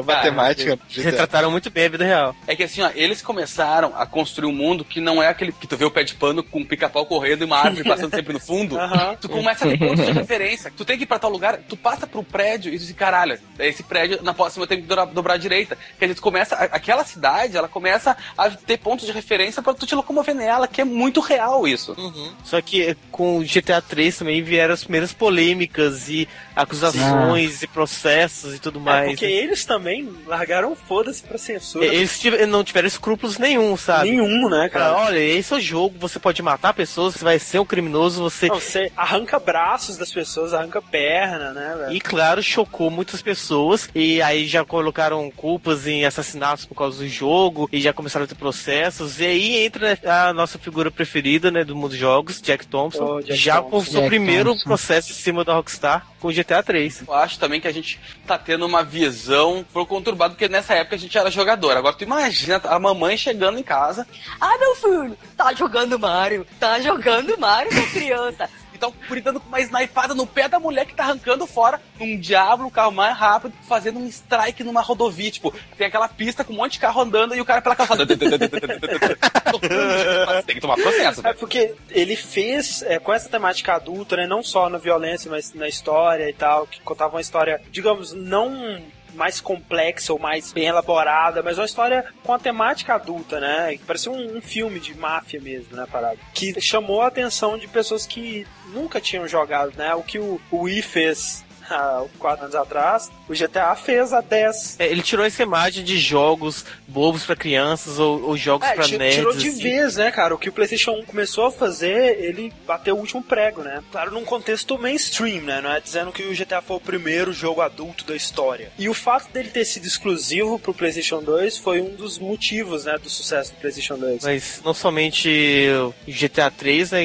Matemática. Retrataram muito bem a vida real. É que assim, ó, eles começaram a construir um mundo que não é aquele que tu vê o pé de pano com um pica-pau correndo e uma árvore passando sempre no fundo. Aham. Tu começa a ter pontos de referência. Tu tem que ir pra tal lugar, tu passa pro prédio e tu diz, caralho, esse prédio, na próxima eu tenho que dobrar, dobrar à direita. Quer dizer, tu começa, a- aquela cidade, ela começa a ter pontos de referência pra tu te locomover nela, que é muito real isso. Só que com o GTA 3 também vieram as primeiras polêmicas e acusações e processos e tudo É, mais. porque né? eles também largaram foda-se pra censura. Eles não tiveram escrúpulos nenhum, sabe? Nenhum, né, cara? Ah, olha, esse é o jogo, você pode matar pessoas, você vai ser um criminoso, você. Não, você arranca braços das pessoas, arranca perna, né, velho? E claro, chocou muitas pessoas. E aí já colocaram culpas em assassinatos por causa do jogo. E já começaram a ter processos. E aí entra né, a nossa figura preferida, né, do mundo dos jogos, Jack Thompson. Oh, Jack já Thompson. com o seu Jack primeiro Thompson. processo em cima da Rockstar com o GTA 3. Eu acho também que a gente tá tendo uma visão pouco conturbada, porque nessa época a gente era jogador. Agora tu imagina a mamãe chegando em casa. Ah, meu filho, tá jogando Mario, tá jogando Mario, minha criança. Então, gritando com uma snipada no pé da mulher que tá arrancando fora um diabo, um carro mais rápido, fazendo um strike numa rodovia. Tipo, tem aquela pista com um monte de carro andando e o cara pela calçada. tem que tomar processo. É porque ele fez é, com essa temática adulta, né? Não só na violência, mas na história e tal, que contava uma história, digamos, não mais complexa ou mais bem elaborada, mas uma história com a temática adulta, né? Que parecia um, um filme de máfia mesmo, né, parada. Que chamou a atenção de pessoas que nunca tinham jogado, né? O que o Wii fez há quatro anos atrás, o GTA fez há 10. É, ele tirou essa imagem de jogos bobos pra crianças ou, ou jogos É, pra nerds. tirou de assim. vez, né, cara? O que o PlayStation 1 começou a fazer, ele bateu o último prego, né? Claro, num contexto mainstream, né? Não é dizendo que o GTA foi o primeiro jogo adulto da história. E o fato dele ter sido exclusivo pro PlayStation 2 foi um dos motivos, né, do sucesso do PlayStation 2. Mas não somente o GTA 3, né,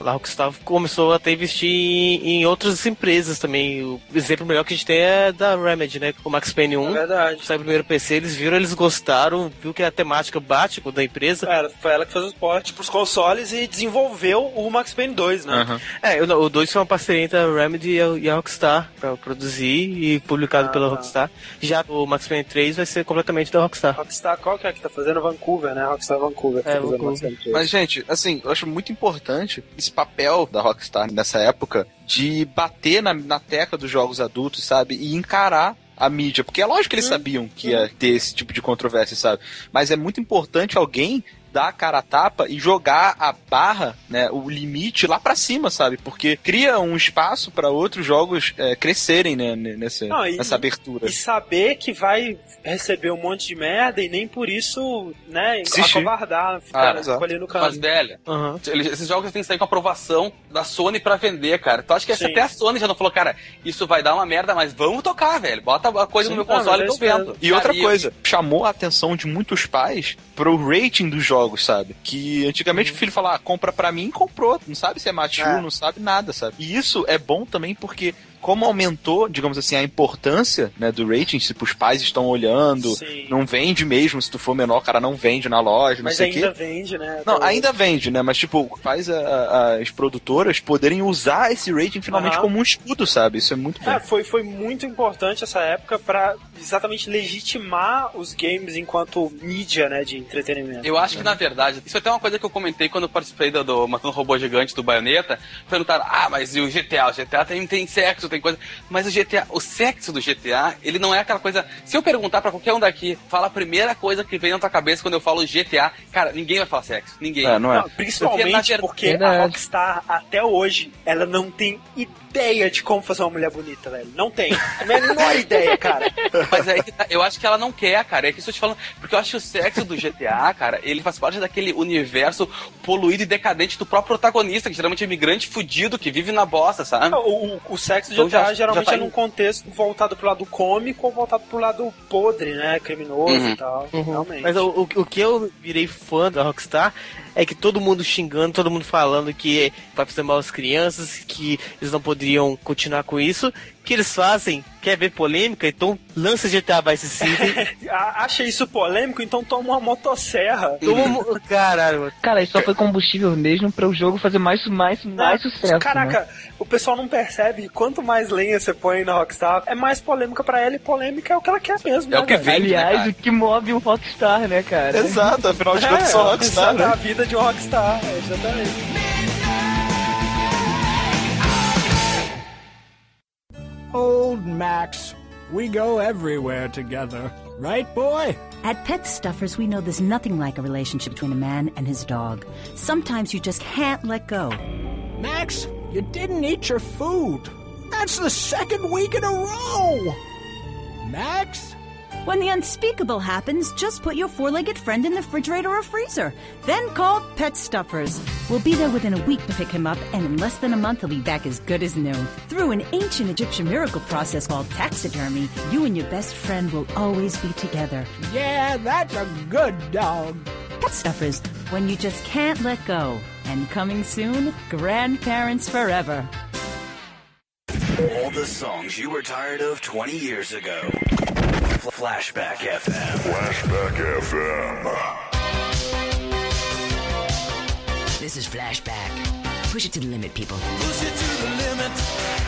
a Rockstar começou até a investir em, em outras empresas também. O exemplo melhor que a gente tem é da Remedy, né? O Max Payne 1. É verdade. Saiu primeiro PC, eles viram, eles gostaram, viu que a temática bate com da empresa. Era, foi ela que fez o suporte pros consoles e desenvolveu o Max Payne 2, né? É, o 2 foi uma parceria entre a Remedy e a, e a Rockstar pra produzir e publicado Ah, pela. Rockstar. Já o Max Payne 3 vai ser completamente da Rockstar. Rockstar, qual que é que tá fazendo? Vancouver, né? Rockstar Vancouver. É, tá fazendo Vancouver. Max Payne 3. Mas, gente, assim, eu acho muito importante esse papel da Rockstar nessa época de bater na, na tecla dos jogos adultos, sabe? E encarar a mídia. Porque é lógico que eles sabiam que ia ter esse tipo de controvérsia, sabe? Mas é muito importante alguém dar a cara a tapa e jogar a barra, né, o limite lá pra cima, sabe? Porque cria um espaço pra outros jogos é, crescerem, né, nessa, Não, e- nessa abertura. E saber que vai receber um monte de merda e nem por isso, né, Desistir. acovardar, ficar Ah, ali no canto. Mas, velho, Uhum. eles- esses jogos têm que sair com aprovação da Sony pra vender, cara. Tu acha que Sim. até a Sony já não falou, cara, isso vai dar uma merda, mas vamos tocar, velho. Bota a coisa Sim. no meu Ah, console e tô vendo. E Cara, outra coisa, chamou a atenção de muitos pais pro rating dos jogos, sabe? Que antigamente o filho falava, ah, compra pra mim, comprou. Não sabe se é mature, É. não sabe nada, sabe? E isso é bom também porque como aumentou, digamos assim, a importância né, do rating, tipo, os pais estão olhando, Sim. não vende mesmo, se tu for menor, o cara não vende na loja, não Mas sei o ainda quê. vende, né? Não, hoje. ainda vende, né? Mas, tipo, faz a- a- as produtoras poderem usar esse rating finalmente Aham. como um escudo, sabe? Isso é muito bom. É, foi, foi muito importante essa época pra exatamente legitimar os games enquanto mídia, né, de entretenimento. Eu acho que, na verdade, isso é até uma coisa que eu comentei quando eu participei do, do Matando Robô Gigante do Baioneta. Perguntaram, ah, mas e o GTA? O GTA tem, tem sexo. Tem coisa. Mas o GTA, o sexo do GTA, ele não é aquela coisa. Se eu perguntar pra qualquer um daqui, fala a primeira coisa que vem na tua cabeça quando eu falo GTA, cara, ninguém vai falar sexo. Ninguém. É, não é. Não, principalmente Porque, porque Verdade. a Rockstar, até hoje, ela não tem ideia de como fazer uma mulher bonita, velho. Não tem. A menor ideia, cara. Mas aí que tá, eu acho que ela não quer, cara. É que eu estou te falando. Porque eu acho que o sexo do GTA, cara, ele faz parte daquele universo poluído e decadente do próprio protagonista, que geralmente é imigrante fudido que vive na bosta, sabe? O, o, o sexo do Então GTA já- geralmente já tá é num contexto voltado pro lado cômico ou voltado pro lado podre, né? Criminoso Uhum. e tal. Realmente. Mas o, o, o que eu virei fã da Rockstar é que todo mundo xingando, todo mundo falando que vai fazer mal às crianças, que eles não poderiam continuar com isso. O que eles fazem? Quer ver polêmica? Então lança GTA Vice City. A- Acha isso polêmico, então toma uma motosserra. Toma um- Caralho. Cara, isso só foi combustível mesmo para o jogo fazer mais, mais, mais sucesso. Caraca, né? o pessoal não percebe. Quanto mais lenha você põe na Rockstar, é mais polêmica pra ela e polêmica é o que ela quer mesmo. É né, o que vende, né, Aliás, cara? o que move o Rockstar, né, cara? Exato, afinal de contas, É, só Rockstar, é a né? vida de um Rockstar, exatamente. Old Max, we go everywhere together. Right, boy? At Pet Stuffers, we know there's nothing like a relationship between a man and his dog. Sometimes you just can't let go. Max, you didn't eat your food. That's the second week in a row. Max? When the unspeakable happens, just put your four legged friend in the refrigerator or freezer. Then call Pet Stuffers. We'll be there within a week to pick him up, and in less than a month, he'll be back as good as new. Through an ancient Egyptian miracle process called taxidermy, you and your best friend will always be together. Yeah, that's a good dog. Pet Stuffers, when you just can't let go. And coming soon, grandparents forever. All the songs you were tired of 20 years ago. Flashback FM. Flashback FM. This is Flashback. Push it to the limit, people. O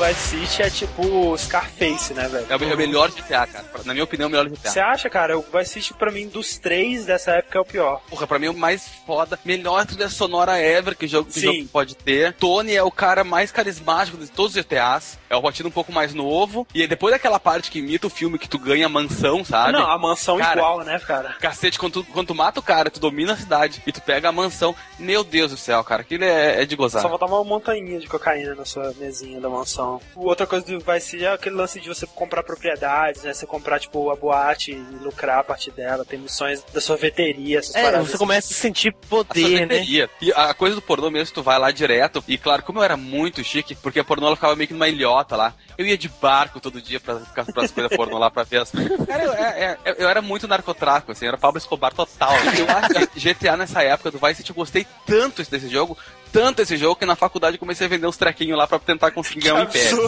Vice City é tipo Scarface, né, velho? É o, é o melhor GTA, cara. Na minha opinião, é o melhor GTA. Você acha, cara? O Vice City, pra mim, dos três dessa época é o pior. Porra, pra mim é o mais foda, melhor trilha sonora ever que o jogo, que o jogo pode ter. Tony é o cara mais carismático de todos os GTAs. É o Rotina um pouco mais novo. E depois daquela parte que imita o filme que tu ganha a mansão, sabe? Não, a mansão Cara, igual, né, cara? Cacete, quando tu, quando tu mata o cara, tu domina a cidade e tu pega a mansão. Meu Deus do céu, cara, aquilo é, é de gozar. Só faltava uma montanha de cocaína na sua mesinha da mansão. Outra coisa do Vice City é aquele lance de você comprar propriedades, né? Você comprar, tipo, a boate e lucrar a partir dela. Tem missões da sorveteria, essas É, paradas. você começa a sentir A poder, né? sorveteria. E a coisa do pornô mesmo, tu vai lá direto. E claro, como eu era muito chique, porque a pornô ela ficava meio que numa ilhota lá. Eu ia de barco todo dia pra ficar pras coisas pornô lá pra ver as. Cara, eu, é- é- eu era muito narcotráfico, assim, eu era Pablo Escobar total. Eu acho que GTA nessa época do Vice City, eu gostei tanto desse jogo. Tanto esse jogo que na faculdade eu comecei a vender uns trequinhos lá pra tentar conseguir ganhar um império.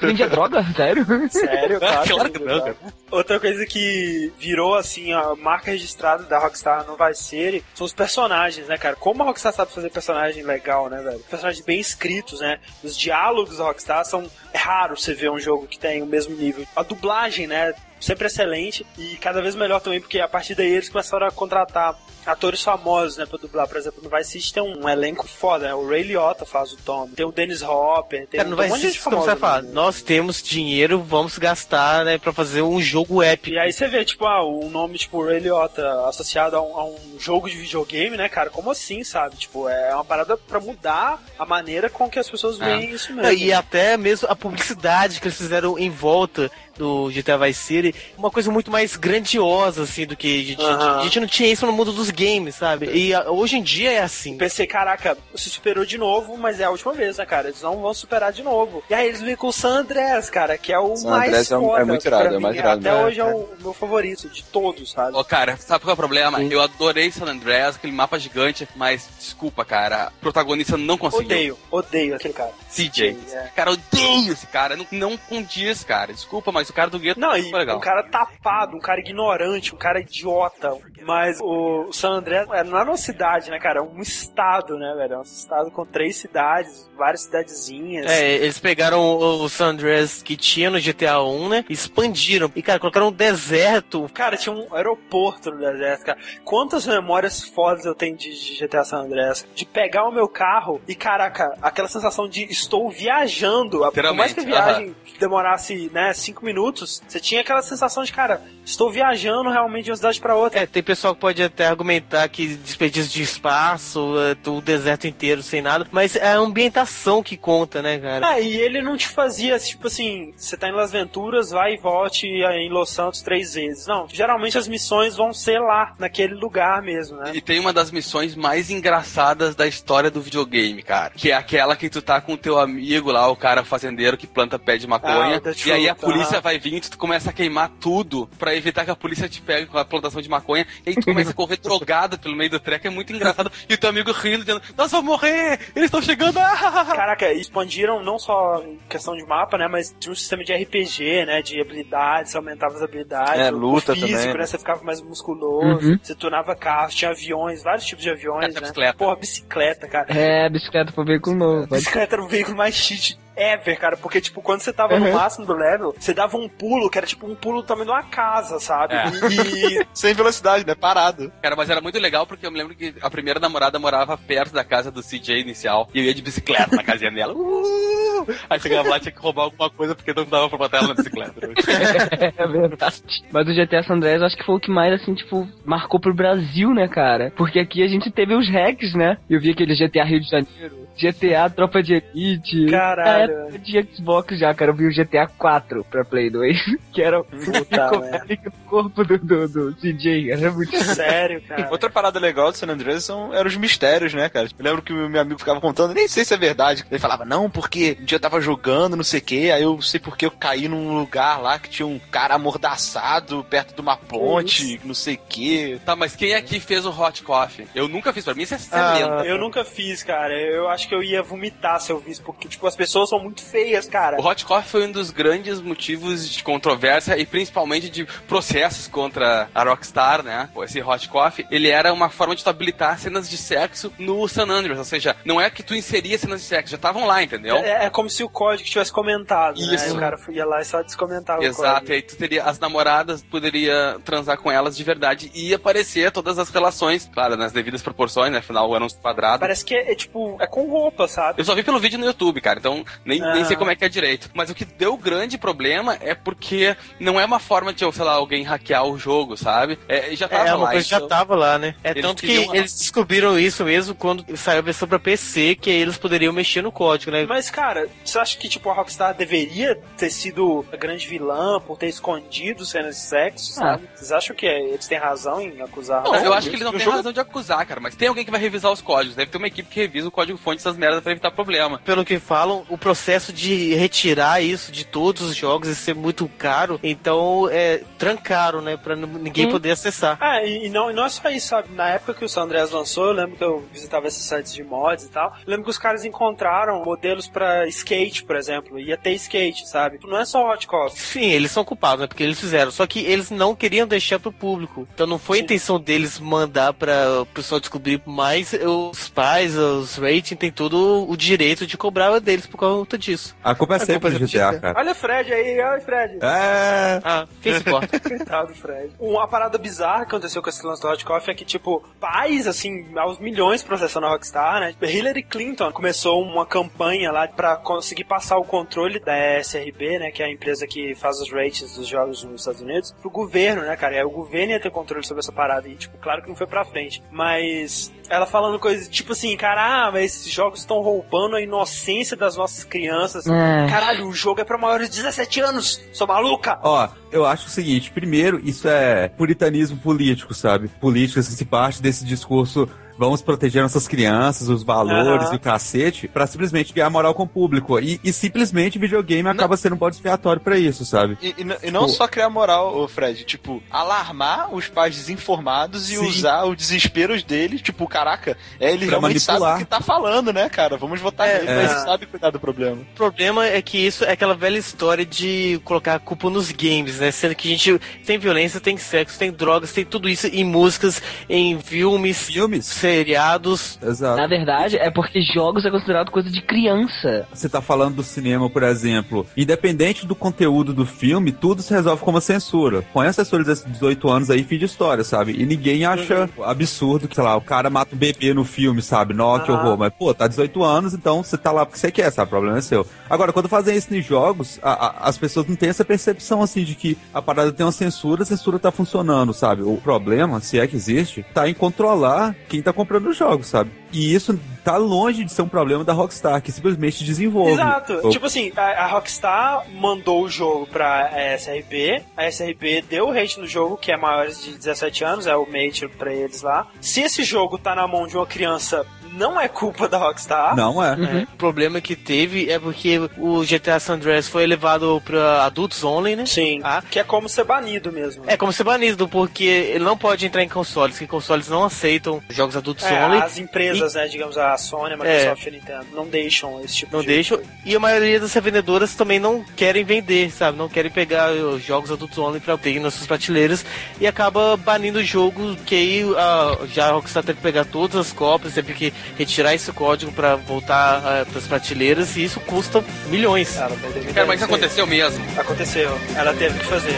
Vendia droga? Sério? Sério, claro. Claro que não, cara. Outra coisa que virou, assim, a marca registrada da Rockstar no Vice City são os personagens, né, cara? Como a Rockstar sabe fazer personagem legal, né, velho? Personagens bem escritos, né? Os diálogos da Rockstar são... É raro você ver um jogo que tem o mesmo nível. A dublagem, né? Sempre excelente e cada vez melhor também, porque a partir daí eles começaram a contratar atores famosos, né, pra dublar. Por exemplo, no Vice City tem um elenco foda, né? O Ray Liotta faz o Tom, tem o Dennis Hopper, tem, Cara, não tem um monte de gente como você famosa. vai falar. né? Nós temos dinheiro, vamos gastar, né, pra fazer um jogo épico. E aí você vê, tipo, ah, um nome tipo Ray Liotta associado a um, a um jogo de videogame, né, cara? Como assim, sabe? Tipo, é uma parada pra mudar a maneira com que as pessoas veem isso mesmo. E até mesmo a publicidade que eles fizeram em volta do GTA Vice City, uma coisa muito mais grandiosa, assim, do que a gente, Aham. a gente não tinha isso no mundo dos games, sabe? E a- hoje em dia é assim. Pensei, caraca, se superou de novo, mas é a última vez, né, cara? Eles não vão superar de novo. E aí eles vêm com o San Andreas, cara, que é o San mais Andreas é um- foda é muito irado, é mais irado, Até né? hoje é o meu favorito de todos, sabe? Ô, cara, sabe qual é o problema? Eu adorei San Andreas, aquele mapa gigante, mas desculpa, cara, o protagonista não conseguiu. Odeio, odeio aquele cara. CJ. É. Cara, odeio esse cara. Não, não condiz, cara. Desculpa, mas esse cara do gueto Não, foi e legal. um cara tapado, um cara ignorante, um cara idiota. Mas o San André é, não é uma cidade, né, cara? É um estado, né, velho? É um estado com três cidades, várias cidadezinhas. É, eles pegaram o, o San Andreas que tinha no GTA 1, né? Expandiram. E, cara, colocaram um deserto. Cara, tinha um aeroporto no deserto, cara. Quantas memórias fodas eu tenho de, de GTA San Andreas? De pegar o meu carro e, caraca, aquela sensação de estou viajando. Por mais que a viagem demorasse, né, cinco minutos, você tinha aquela sensação de, cara, estou viajando realmente de uma cidade pra outra. É, tem pessoal que pode até argumentar que desperdício de espaço, é, o deserto inteiro sem nada, mas é a ambientação que conta, né, cara? Ah, e ele não te fazia, tipo assim, você tá em Las Venturas, vai e volte em Los Santos três vezes. Não, geralmente as missões vão ser lá, naquele lugar mesmo, né? E tem uma das missões mais engraçadas da história do videogame, cara. Que é aquela que tu tá com o teu amigo lá, o cara fazendeiro que planta pé de maconha. Ah, e aí a polícia vai vir e tu começa a queimar tudo pra evitar que a polícia te pegue com a plantação de maconha. E aí tu começa a correr drogado pelo meio do treco. É muito engraçado. E o teu amigo rindo, dizendo: Nós vamos morrer! Eles estão chegando! Ah! Caraca, expandiram não só em questão de mapa, né? Mas tinha um sistema de RPG, né? De habilidades, você aumentava as habilidades. É, luta o físico, também, né? né? Você ficava mais musculoso, Uhum. você tunava carros, tinha aviões, vários tipos de aviões, né? bicicleta. Porra, bicicleta, cara. É, bicicleta pro veículo novo. Bicicleta era o veículo mais cheat ever, cara. Porque, tipo, quando você tava no Uhum. máximo do level, você dava um pulo que era tipo um pulo também de uma casa, sabe? É. E. Sem velocidade, né? Parado. Cara, mas era muito legal porque eu me lembro que a primeira namorada morava perto da casa do CJ inicial e eu ia de bicicleta na casinha dela. Uh! Aí chegava lá tinha que roubar alguma coisa porque não dava pra botar ela na bicicleta. é verdade. Mas o GTA San Andreas eu acho que foi o que mais, assim, tipo, marcou pro Brasil, né, cara? Porque aqui a gente teve os hacks, né? Eu vi aquele GTA Rio de Janeiro, GTA Tropa de Elite. Caralho. Época de Xbox já, cara. Eu vi o GTA 4 pra Play 2, que era o Puta merda. corpo do, do, do CJ. Era muito Sério, cara. Outra parada legal do San Andreas são, eram os mistérios, né, cara? Eu lembro que o meu amigo ficava contando, nem sei se é verdade. Ele falava, não, porque um dia eu tava jogando, não sei o quê, aí eu sei porque eu caí num lugar lá que tinha um cara amordaçado perto de uma ponte, não sei o quê. Tá, mas quem aqui fez o hot coffee? Eu nunca fiz, pra mim isso é Ah, eu nunca fiz, cara. Eu acho que eu ia vomitar se eu visse, porque, tipo, as pessoas são muito feias, cara. O Hot Coffee foi um dos grandes motivos de controvérsia e principalmente de processos contra a Rockstar, né? Esse Hot Coffee, ele era uma forma de tu habilitar cenas de sexo no San Andreas, ou seja, não é que tu inseria cenas de sexo, já estavam lá, entendeu? É, é como se o código tivesse comentado, né? Isso. Aí o cara ia lá e só descomentava o Exato, código. e aí tu teria as namoradas, poderia transar com elas de verdade e aparecer todas as relações, claro, nas devidas proporções, né? Afinal, eram uns quadrados. Parece que é, é, tipo, é com roupa, sabe? Eu só vi pelo vídeo no YouTube, cara, então nem, Ah. nem sei como é que é direito. Mas o que deu grande problema é porque não é uma forma de, sei lá, alguém hackear o jogo, sabe? É, já tava É, uma lá. coisa já então- tava lá, né? É Eles tanto que queriam- eles descobriram isso mesmo quando saiu a versão pra PC, que aí eles poderiam mexer no código, né? Mas, cara, você acha que, tipo, a Rockstar deveria ter sido a grande vilã por ter escondido cenas de sexo, sabe? Vocês acham que é- eles têm razão em acusar? Não, eu acho que eles não têm jogo- razão de acusar, cara, mas tem alguém que vai revisar os códigos. Deve ter uma equipe que revisa o código-fonte dessas merdas pra evitar problema. Pelo que falam, o processo de retirar isso de todos os jogos ia ser muito caro, então é, trancaram, né? Pra ninguém Hum. poder acessar. Ah, e, e não, e não é só isso, sabe? Na época que o San Andreas lançou, eu lembro que eu visitava esses sites de mods e tal. Eu lembro que os caras encontraram modelos pra skate, por exemplo. Ia ter skate, sabe? Não é só hot coffee. Sim, eles são culpados, né? Porque eles fizeram. Só que eles não queriam deixar pro público. Então não foi a intenção deles mandar pra o pessoal descobrir, mas os pais, os rating, tem todo o direito de cobrar deles por conta disso. A culpa é A sempre culpa do é GTA, GTA. cara. Olha o Fred aí, olha o Fred. É. Ah, quem se importa? Coitado do Fred. Uma parada bizarra que aconteceu com esse lance do Hot Coffee é que, tipo, pais, assim, aos milhões processando a Rockstar, né? Hillary Clinton começou uma campanha lá pra conseguir passar o controle da SRB, né? Que é a empresa que faz os ratings dos jogos nos Estados Unidos, pro governo, né, cara? E aí o governo ia ter controle sobre essa parada. E, tipo, claro que não foi pra frente. Mas ela falando coisas tipo assim, cara, ah, mas esses jogos estão roubando a inocência das nossas crianças. É. Caralho, o jogo é pra maiores de 17 anos, sou maluca! Ó, Eu acho o seguinte, primeiro, isso é puritanismo político, sabe? Político, se parte desse discurso vamos proteger nossas crianças, os valores Aham. e o cacete, pra simplesmente ganhar moral com o público. E, e simplesmente videogame acaba sendo um bode expiatório pra isso, sabe? E, e e não Tipo, só criar moral, ô Fred, tipo, alarmar os pais desinformados e Sim. usar os desesperos deles, tipo, caraca, é, ele Pra realmente sabe manipular. o que tá falando, né, cara? Vamos votar nele, é. mas ele sabe cuidar do problema. O problema é que isso é aquela velha história de colocar a culpa nos games, né? Sendo que a gente tem violência, tem sexo, tem drogas, tem tudo isso em músicas, em filmes, filmes, seriados. Exato. Na verdade, é porque jogos é considerado coisa de criança. Você tá falando do cinema, por exemplo, independente do conteúdo do filme, tudo se resolve com uma censura. Põe a censura de 18 anos aí, fim de história, sabe? E ninguém acha absurdo que, sei lá, o cara mata um bebê no filme, sabe? Nó, que Aham. horror. Mas, pô, tá 18 anos, então você tá lá porque você quer, sabe? O problema é seu. Agora, quando fazem isso em jogos, a- a- as pessoas não têm essa percepção, assim, de que a parada tem uma censura, a censura tá funcionando, sabe? O problema, se é que existe, tá em controlar quem tá comprando os jogos, sabe? E isso tá longe de ser um problema da Rockstar, que simplesmente desenvolve. Exato. Ou- Tipo assim, a, a Rockstar mandou o jogo pra SRB, a SRB deu o rate no jogo, que é maiores de 17 anos, é o mate pra eles lá. Se esse jogo tá na mão de uma criança, não é culpa da Rockstar. Não é. É, O problema que teve é porque o GTA San Andreas foi elevado pra adultos only, né? Sim. Que é como ser banido mesmo. É como ser banido, porque ele não pode entrar em consoles, que consoles não aceitam jogos adultos É, only. as empresas, né, digamos, a Sony, a Microsoft e a Nintendo, não deixam esse tipo Não de... deixam. E a maioria das revendedoras também não querem vender, sabe? Não querem pegar os jogos adultos only pra ter nas suas prateleiras e acaba banindo o jogo que aí ah, já a Rockstar teve que pegar todas as cópias, teve que retirar esse código pra voltar ah, pras prateleiras e isso custa milhões. Cara, Cara, mas isso aconteceu mesmo. Aconteceu. Ela teve que fazer.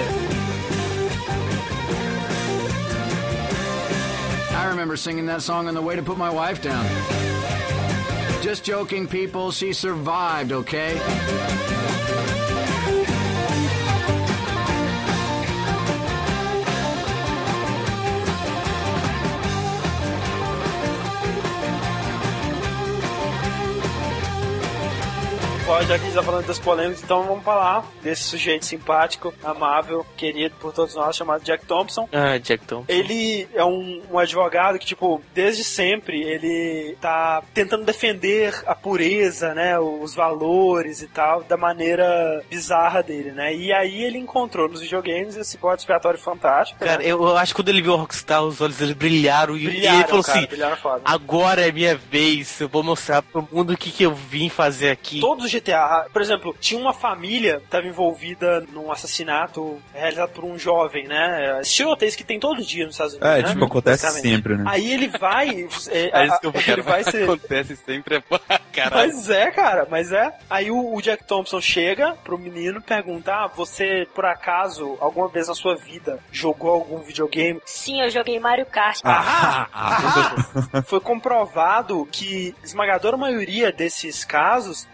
I remember singing that song on the way to put my wife down. Just joking, people. She survived, okay? Pode, já que a gente tá falando das polêmicas, então vamos falar desse sujeito simpático, amável, querido por todos nós, chamado Jack Thompson. Ah, Jack Thompson. Ele é um, um advogado que, tipo, desde sempre ele tá tentando defender a pureza, né, os valores e tal, da maneira bizarra dele, né? E aí ele encontrou nos videogames esse bode expiatório fantástico. Cara, né? eu, acho que quando ele viu a Rockstar, os olhos dele brilharam e, e Brilharam, ele falou cara, assim: brilharam agora é minha vez, eu vou mostrar pro mundo o que, que eu vim fazer aqui. Todos os GTA, por exemplo, tinha uma família que estava envolvida num assassinato realizado por um jovem, né? Esses tiroteios que tem todo dia nos Estados Unidos. É, né? tipo, acontece sempre, né? Aí ele vai. é, É isso que eu ele quero. vai ser. Acontece sempre. é Caralho. Mas é, cara, mas é. Aí o, o Jack Thompson chega pro menino e pergunta: ah, você, por acaso, alguma vez na sua vida jogou algum videogame? Sim, eu joguei Mario Kart. Ah, ah, foi comprovado que esmagadora maioria desses casos,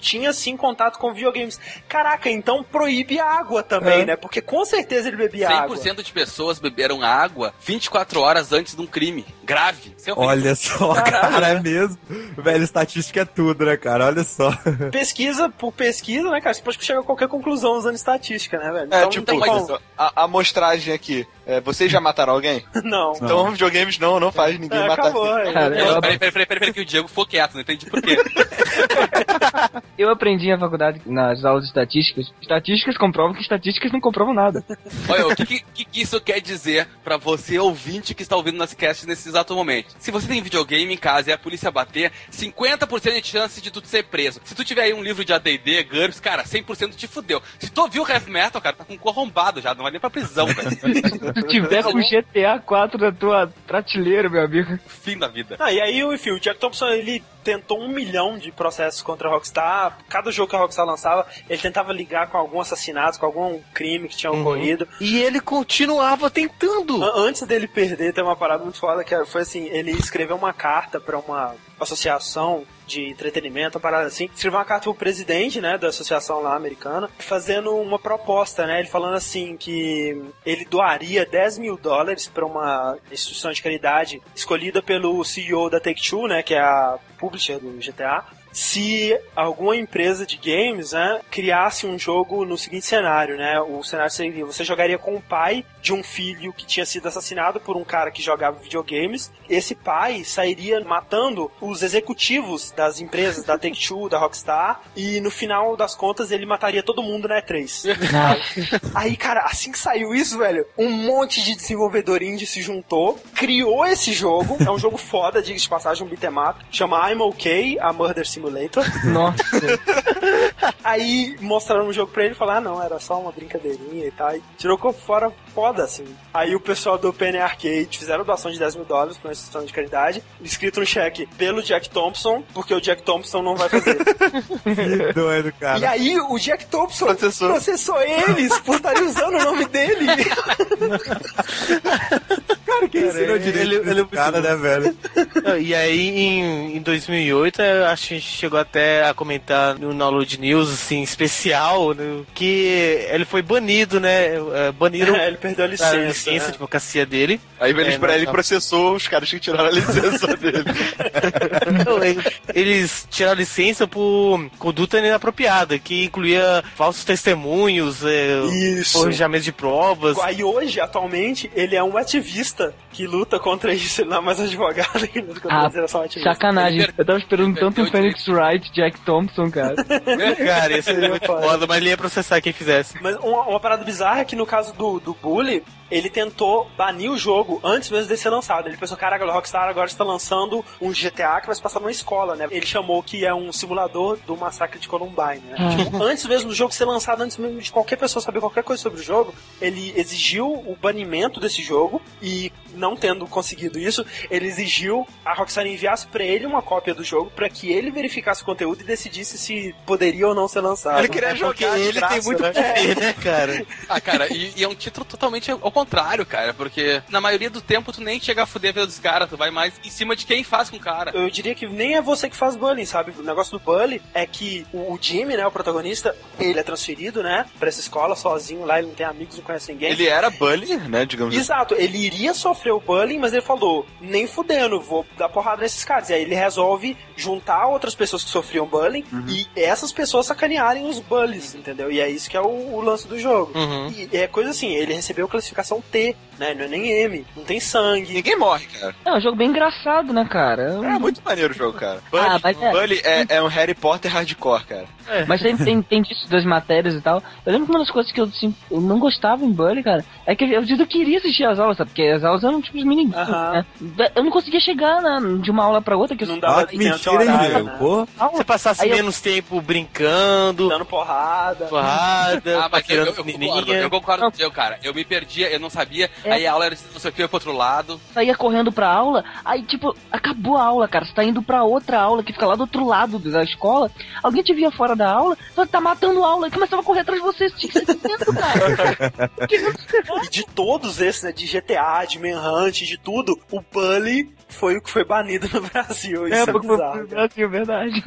tinha sim contato com videogames. Caraca, então proíbe a água também, É. né? Porque com certeza ele bebia água. 100% de pessoas beberam água 24 horas antes de um crime. Grave. É. Olha só, Caralho, cara, é né? mesmo. Velho, estatística é tudo, né, cara? Olha só. Pesquisa por pesquisa, né, cara? Você pode chegar a qualquer conclusão usando estatística, né, velho? É, Então, tipo, não tem como. a, amostragem aqui. É, vocês já mataram alguém? Não. Então, videogames não, não faz ninguém É, matar acabou, é. Não, peraí, peraí, peraí, peraí, que o Diego ficou quieto, não entendi por quê. eu aprendi na faculdade, nas aulas de estatísticas. Estatísticas comprovam que estatísticas não comprovam nada. Olha, o que, que- que, isso quer dizer pra você, ouvinte, que está ouvindo nas casts nesse exato momento? Se você tem videogame em casa e a polícia bater, 50% de chance de tu ser preso. Se tu tiver aí um livro de AD&D, GURPS, cara, 100% te fudeu. Se tu ouviu heavy metal, cara, tá com corrombado já, não vai nem pra prisão, velho. Se tu tiver com GTA 4 na tua prateleira, meu amigo. Fim da vida. Ah, e aí, enfim, o Jack Thompson, ele tentou um milhão de processos contra a Rockstar. Cada jogo que a Rockstar lançava, ele tentava ligar com algum assassinato, com algum crime que tinha ocorrido. E ele continuava tentando. An- Antes dele perder, tem uma parada muito foda que foi assim: ele escreveu uma carta pra uma associação de entretenimento, uma parada assim. Escreveu uma carta pro presidente, né, da associação lá americana, fazendo uma proposta, né? Ele falando assim que ele doaria 10 mil dólares pra uma instituição de caridade escolhida pelo CEO da Take-Two, né, que é a publisher do GTA, se alguma empresa de games, né, criasse um jogo no seguinte cenário, né? O cenário seria: você jogaria com o pai de um filho que tinha sido assassinado por um cara que jogava videogames. Esse pai sairia matando os executivos das empresas da Take-Two, da Rockstar, e no final das contas ele mataria todo mundo na E3. Aí, cara, assim que saiu isso, velho, um monte de desenvolvedor indie se juntou, criou esse jogo. É um jogo foda, diga de passagem, um beat'em up. Chama I'm OK, a Murder Simulator. Nossa. Aí mostraram o jogo pra ele e falaram, ah, não, era só uma brincadeirinha e tal. E tirou como fora foda, assim. Aí o pessoal do Penny Arcade fizeram doação de 10 mil dólares pra uma instituição de caridade, escrito no cheque pelo Jack Thompson, porque o Jack Thompson não vai fazer. Que doido, cara. E aí o Jack Thompson processou, eles por estarem usando o nome dele. cara, quem ensinou ele- direito ele- ele é cara, né, velho? E aí, em, em 2008, eu acho que a gente chegou até a comentar no Download News, assim, especial, né, que ele foi banido, né? é, Baniram É, ele perdeu a licença, licença né? de advocacia dele. Aí eles É, pra não, ele processou os caras que tiraram a licença dele. Não, ele- Eles tiraram licença por conduta inapropriada, que incluía falsos testemunhos, é, Isso. forjamento de provas. Aí hoje, atualmente, ele é um ativista que luta contra isso. Ele não é mais advogado Ah, isso, ele é só um ativista. sacanagem. Eu tava esperando tanto um Phoenix Wright, Jack Thompson, cara. Cara, ia ser muito foda, mas ele ia processar quem fizesse. Mas uma, uma parada bizarra é que no caso do, do Bully, ele tentou banir o jogo antes mesmo de ser lançado. Ele pensou, caraca, a Rockstar agora está lançando um GTA que vai se passar numa escola, né? Ele chamou que é um simulador do massacre de Columbine, né? Ah. Tipo, antes mesmo do jogo ser lançado, antes mesmo de qualquer pessoa saber qualquer coisa sobre o jogo, ele exigiu o banimento desse jogo e não tendo conseguido isso, ele exigiu a Rockstar enviasse pra ele uma cópia do jogo pra que ele verificasse o conteúdo e decidisse se poderia ou não ser lançado. Ele queria É jogar porque de ele graça, tem muito né? poder, né, cara? Ah, cara, e, e é um título totalmente ao contrário, cara, porque na maioria do tempo tu nem chega a fuder a vida dos caras, tu vai mais em cima de quem faz com o cara. Eu diria que nem é você que faz bullying, sabe? O negócio do bullying é que o o Jimmy, né, o protagonista, ele é transferido, né, pra essa escola sozinho lá, ele não tem amigos, não conhece ninguém. Ele era bully, né, digamos assim. Exato, ele iria sofrer o bullying, mas ele falou, nem fudendo, vou dar porrada nesses caras. E aí ele resolve juntar outras pessoas que sofriam bullying Uhum. e essas pessoas sacanearem os bullies, entendeu? E é isso que é o, o lance do jogo. Uhum. E é coisa assim, ele recebeu classificação T, né? Não é nem M, não tem sangue. Ninguém morre, cara. É um jogo bem engraçado, né, cara? É muito maneiro o jogo, cara. Bully, Ah, mas é- Bully é, é um Harry Potter hardcore, cara. Mas tem, tem, tem disso das matérias e tal. Eu lembro que uma das coisas que eu, assim, eu não gostava em Bully, cara, é que eu, eu, eu queria assistir as aulas, sabe? Porque as aulas eram tipo os mini né? Eu não conseguia chegar na, de uma aula pra outra. Que eu, Não dava Ah, que mentira, Diego? Pô. Você passasse Aí eu- menos tempo brincando, dando porrada. porrada, Ah, mas eu, eu, eu concordo, eu concordo com o seu, cara. Eu me perdia, eu não sabia, É. aí a aula era assim, não sei o que, ia pro outro lado. saía correndo pra aula, aí, tipo, acabou a aula, cara. Você tá indo pra outra aula que fica lá do outro lado da escola. Alguém te via fora da aula, falou, tá matando a aula, e começava a correr atrás de você. Você tinha que ser dentro, cara. E de todos esses, né, de GTA, de Manhunt, de tudo, o Bully foi o que foi banido no Brasil. Isso é, É, bizarro. pro Brasil, verdade.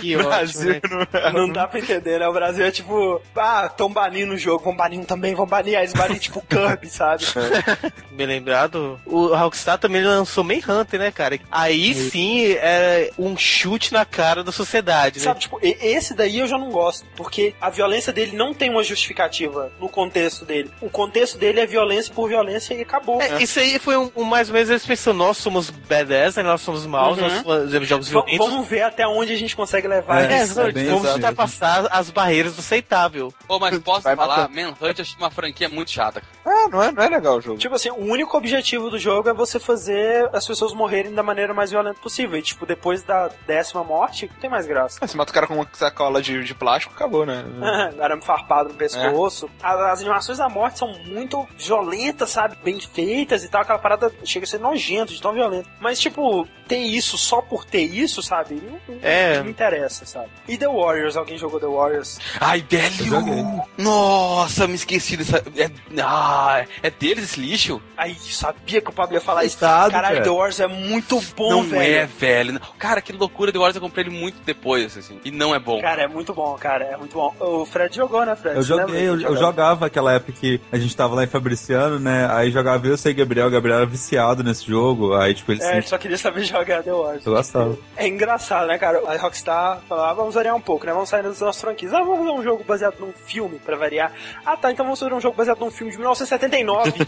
Que Brasil ótimo, né? Não dá pra entender, né? O Brasil é tipo, ah, tão banindo o jogo, vão banir um também, vão banir. Aí eles banir tipo Kirby, sabe? Bem lembrado. O Rockstar também lançou Manhunter, né, cara? Aí sim é um chute na cara da sociedade, né? Sabe, tipo, esse daí eu já não gosto, porque a violência dele não tem uma justificativa no contexto dele. O contexto dele é violência por violência e acabou. É, Isso aí foi um, um mais ou menos eles pensam, nós somos badass, né? nós somos maus, Uhum. nós fazemos jogos V- violentos. vamos ver até onde a gente consegue levar É, isso. exatamente. vamos ultrapassar as barreiras do aceitável. Pô, mas posso Vai falar. Manhunt achei uma franquia muito chata. Ah, não é, não é legal o jogo. Tipo assim, o único objetivo do jogo é você fazer as pessoas morrerem da maneira mais violenta possível. E, tipo, depois da décima morte, não tem mais graça. Ah, Você mata o cara com uma sacola de, de plástico, acabou, né? Arame farpado no pescoço. A- As animações da morte são muito violentas, sabe? Bem feitas e tal. Aquela parada chega a ser nojento, de tão violento. Mas, tipo, ter isso só por ter isso, sabe? Não, não- É. não me interessa, sabe? E The Warriors? Alguém jogou The Warriors? Ai, velho! Nossa, me esqueci dessa. É, ah, é deles esse lixo? Aí, sabia que o Pablo ia falar isso. Caralho, cara. The Warriors é muito bom, não velho. é, velho. Não. Cara, que loucura, The Wars eu comprei ele muito depois, assim. E não é bom. Cara, é muito bom, cara. É muito bom. O Fred jogou, né, Fred? Eu joguei, eu, eu jogava aquela época que a gente tava lá em Fabriciano, né? Aí jogava eu, Sega Gabriel, o Gabriel era viciado nesse jogo, aí tipo, ele É, ele se... só queria saber jogar The Wars. Eu gostava. É engraçado, né, cara? A Rockstar falou, ah, vamos variar um pouco, né? Vamos sair das nossas franquias. Ah, vamos fazer um jogo baseado num filme, pra variar. Ah, tá, então vamos fazer um jogo baseado num filme de 1979.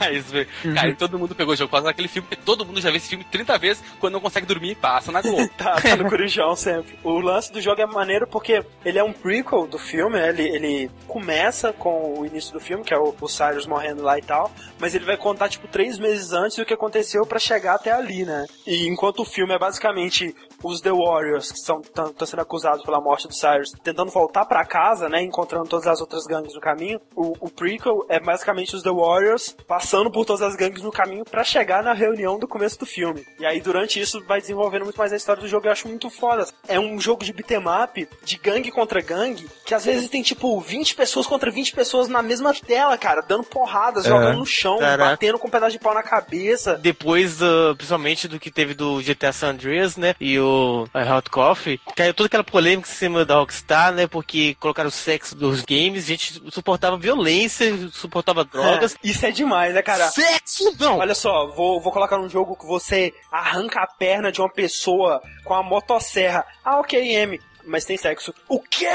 É isso, velho. Cara, e todo mundo pegou o jogo por causa daquele filme, porque todo mundo já vê esse filme 30 vezes, quando não consegue dormir, passa na Globo. tá, tá no corujão sempre. O lance do jogo é maneiro porque ele é um prequel do filme, né? ele, ele começa com o início do filme, que é o, o Cyrus morrendo lá e tal, mas ele vai contar, tipo, três meses antes do que aconteceu pra chegar até ali, né? E enquanto o filme é basicamente os The Warriors, que estão sendo acusados pela morte do Cyrus, tentando voltar pra casa, né? Encontrando todas as outras gangues no caminho, o, o prequel é basicamente os The Warriors passando por todas as gangues no caminho pra chegar na reunião do começo do filme. E aí, durante isso, vai desenvolvendo muito mais a história do jogo. Eu acho muito foda. É um jogo de beat'em up, de gangue contra gangue, que às vezes tem tipo 20 pessoas contra 20 pessoas na mesma tela, cara, dando porradas, É. jogando no chão, Caraca. batendo com um pedaço de pau na cabeça. Depois, do- principalmente do que teve do GTA San Andreas, né? E o Hot Coffee, caiu toda aquela polêmica em cima da Rockstar, né? Porque colocaram o sexo dos games, a gente suportava violência, suportava drogas. É, isso é demais, né, cara? Sexo não! Olha só, vou, vou colocar um jogo que você arranca a perna de uma pessoa com a motosserra. Ah, ok, M. Mas tem sexo. O quê?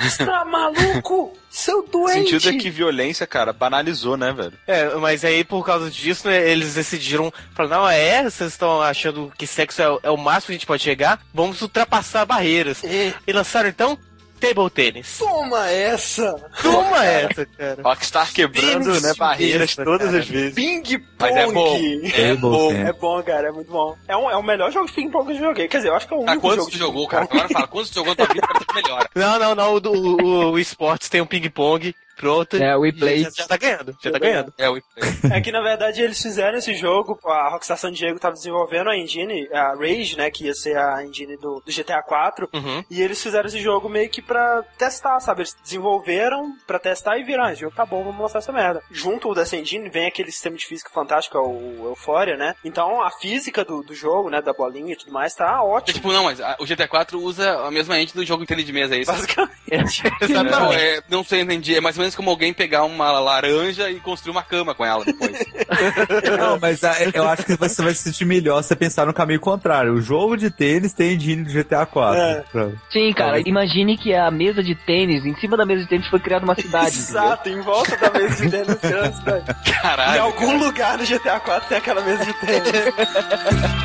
Você tá maluco? Seu O doente! sentido é que violência, cara, banalizou, né, velho? É, mas aí por causa disso, né, eles decidiram falar, não, é, vocês estão achando que sexo é, o- é o máximo que a gente pode chegar? Vamos ultrapassar barreiras. E lançaram então Table Tennis. Toma essa! Toma essa, cara. Rockstar quebrando, Tênis né, barreiras todas cara. as vezes. Ping Mas é pong! bom. É É bom, é bom, cara, é muito bom. É, um, é o melhor jogo de ping pong que eu joguei. Quer dizer, eu acho que é o Tá, único quantos jogo tu jogou, ping cara? pong. Agora fala, quantos tu jogou na tua vida pra melhor? Não, não, não, o, o, o esportes tem um ping-pong, pronto. É, o WePlay. Já, já tá ganhando, já tá ganhando. É o É que na verdade eles fizeram esse jogo, a Rockstar San Diego tava desenvolvendo a engine, a Rage, né, que ia ser a engine do, do GTA 4, Uhum. e eles fizeram esse jogo meio que pra testar, sabe? Eles desenvolveram pra testar e viram, ah, esse jogo tá bom, vamos lançar essa merda. Junto dessa engine vem aquele sistema de física fantástico, o Euphoria, né? Então a física do, do jogo, né, da bolinha e tudo mais, tá ótimo. Tipo, não, mas a- o GTA 4 usa a mesma engine do jogo Nintendo de mesa, é isso? Basicamente. Não, é, não sei, entendi. É mais ou menos como alguém pegar uma laranja e construir uma cama com ela depois. Não, mas ah, eu acho que você vai se sentir melhor se você pensar no caminho contrário. O jogo de tênis tem engine do GTA 4. É. Pronto. Sim, cara, imagine que a mesa de tênis, em cima da mesa de tênis foi criada uma cidade. Exato, em volta da mesa de tênis. cidade. Caralho. Em algum lugar no GTA 4 tem aquela mesa de tênis.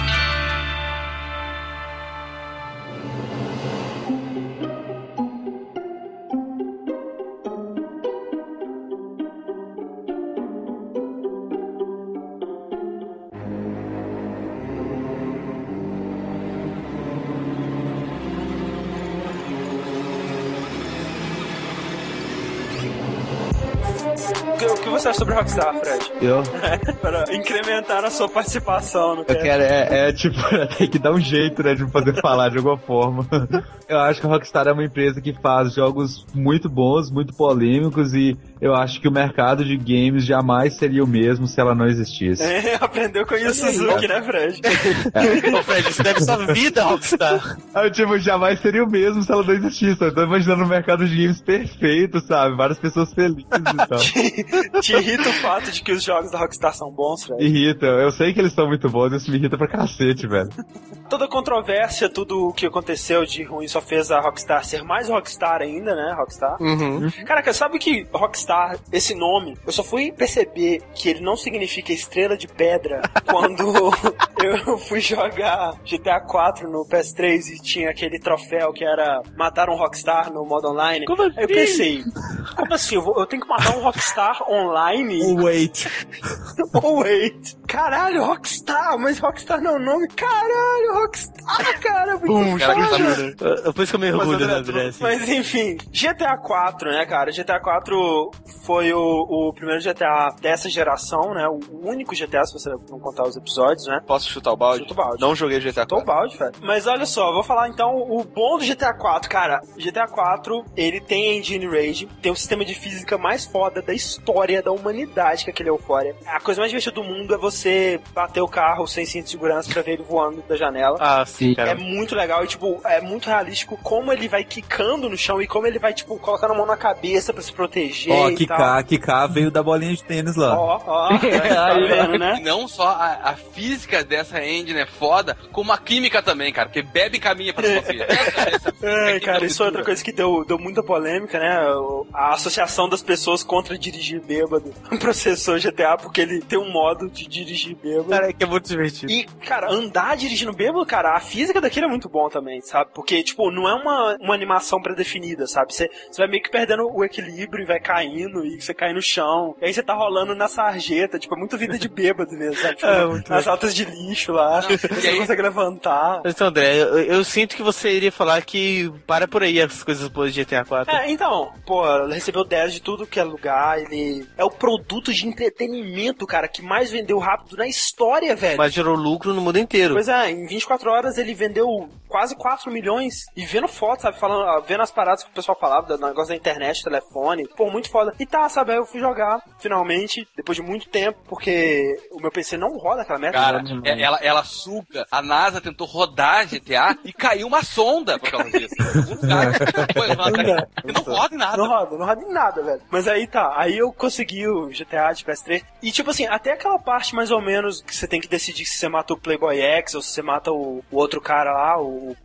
sobre Rockstar, Fred? Eu? Para incrementar a sua participação no Eu cast. quero, é, é tipo, tem que dar um jeito, né, de me fazer falar de alguma forma. Eu acho que a Rockstar é uma empresa que faz jogos muito bons, muito polêmicos e eu acho que o mercado de games jamais seria o mesmo se ela não existisse. É, aprendeu com o Suzuki, né, Fred? Ô, Fred, isso deve sua vida, Rockstar. Eu, tipo, jamais seria o mesmo se ela não existisse. Eu tô imaginando um mercado de games perfeito, sabe? Várias pessoas felizes e tal. Te irrita o fato de que os jogos da Rockstar são bons, Fred? Irrita. Eu sei que eles são muito bons, isso me irrita pra cacete, velho. Toda a controvérsia, tudo o que aconteceu de ruim só fez a Rockstar ser mais Rockstar ainda, né, Rockstar? Uhum. Caraca, sabe que Rockstar, esse nome, eu só fui perceber que ele não significa estrela de pedra quando eu fui jogar GTA 4 no PS3 e tinha aquele troféu que era matar um Rockstar no modo online. Como Aí eu pensei, como assim? Eu, vou- eu tenho que matar um Rockstar online? Wait. Oh, wait. Caralho, Rockstar, mas Rockstar não é o nome. Caralho, Rockstar, cara, muito Pum, foda. É Por isso que eu me orgulho, Mas, né, André, André? assim. Mas enfim, GTA 4, né, cara? GTA 4 foi o, o primeiro GTA dessa geração, né? O único GTA, se você não contar os episódios, né? Posso chutar o balde? Chuta o balde. Não joguei GTA Chutou o balde, velho. Mas olha só, vou falar então o bom do GTA 4. Cara, GTA 4, ele tem Engine Rage, tem o sistema de física mais foda da história da humanidade, que é aquele Euphoria. A coisa mais divertida do mundo é você bater o carro sem cinto de segurança pra ver ele voando da janela. Ah, sim, É cara. muito legal e, tipo, é muito realístico como ele vai quicando no chão e como ele vai, tipo, colocando a mão na cabeça pra se proteger Ó, Kika, Kika veio da bolinha de tênis lá. Ó, ó, tá vendo, né? E não só a, a física dessa engine é foda, como a química também, cara. Porque bebe e caminha pra você. Ai, cara, isso é outra coisa que deu, deu muita polêmica, né? A associação das pessoas contra dirigir bêbado processou GTA porque ele tem um modo de dirigir bêbado. Cara, que é muito divertido. E, cara, andar dirigindo bêbado, cara, a física daquilo é muito bom também, sabe? Porque, tipo, não é uma, uma animação pré-definida, sabe? Você vai meio que perdendo o equilíbrio e vai caindo, e você cai no chão. E aí você tá rolando na sarjeta, tipo, é muito vida de bêbado mesmo, sabe? Tipo, É, muito nas legal. altas de lixo lá, você não consegue levantar. Então, André, eu, eu sinto que você iria falar que para por aí as coisas boas de GTA 4. É, então, pô, recebeu 10 de tudo que é lugar, ele é o produto de entretenimento, cara, que mais vendeu rápido na história, velho. Mas gerou lucro no mundo inteiro. Pois é, em 24 horas ele vendeu quase 4 milhões e vendo fotos, sabe? Falando, ah, vendo as paradas que o pessoal falava, do negócio da internet, telefone, pô, muito foda. E tá, sabe? Aí eu fui jogar, finalmente, depois de muito tempo, porque o meu PC não roda aquela merda. Cara, é- ela, ela suga. A NASA tentou rodar GTA e caiu uma sonda por causa disso. Tá- E não roda em nada. Não roda, não roda em nada, velho. Mas aí tá, aí eu consegui o GTA de PS3. E tipo assim, até aquela parte mais ou menos que você tem que decidir se você mata o Playboy X ou se você mata o, o outro cara lá, o o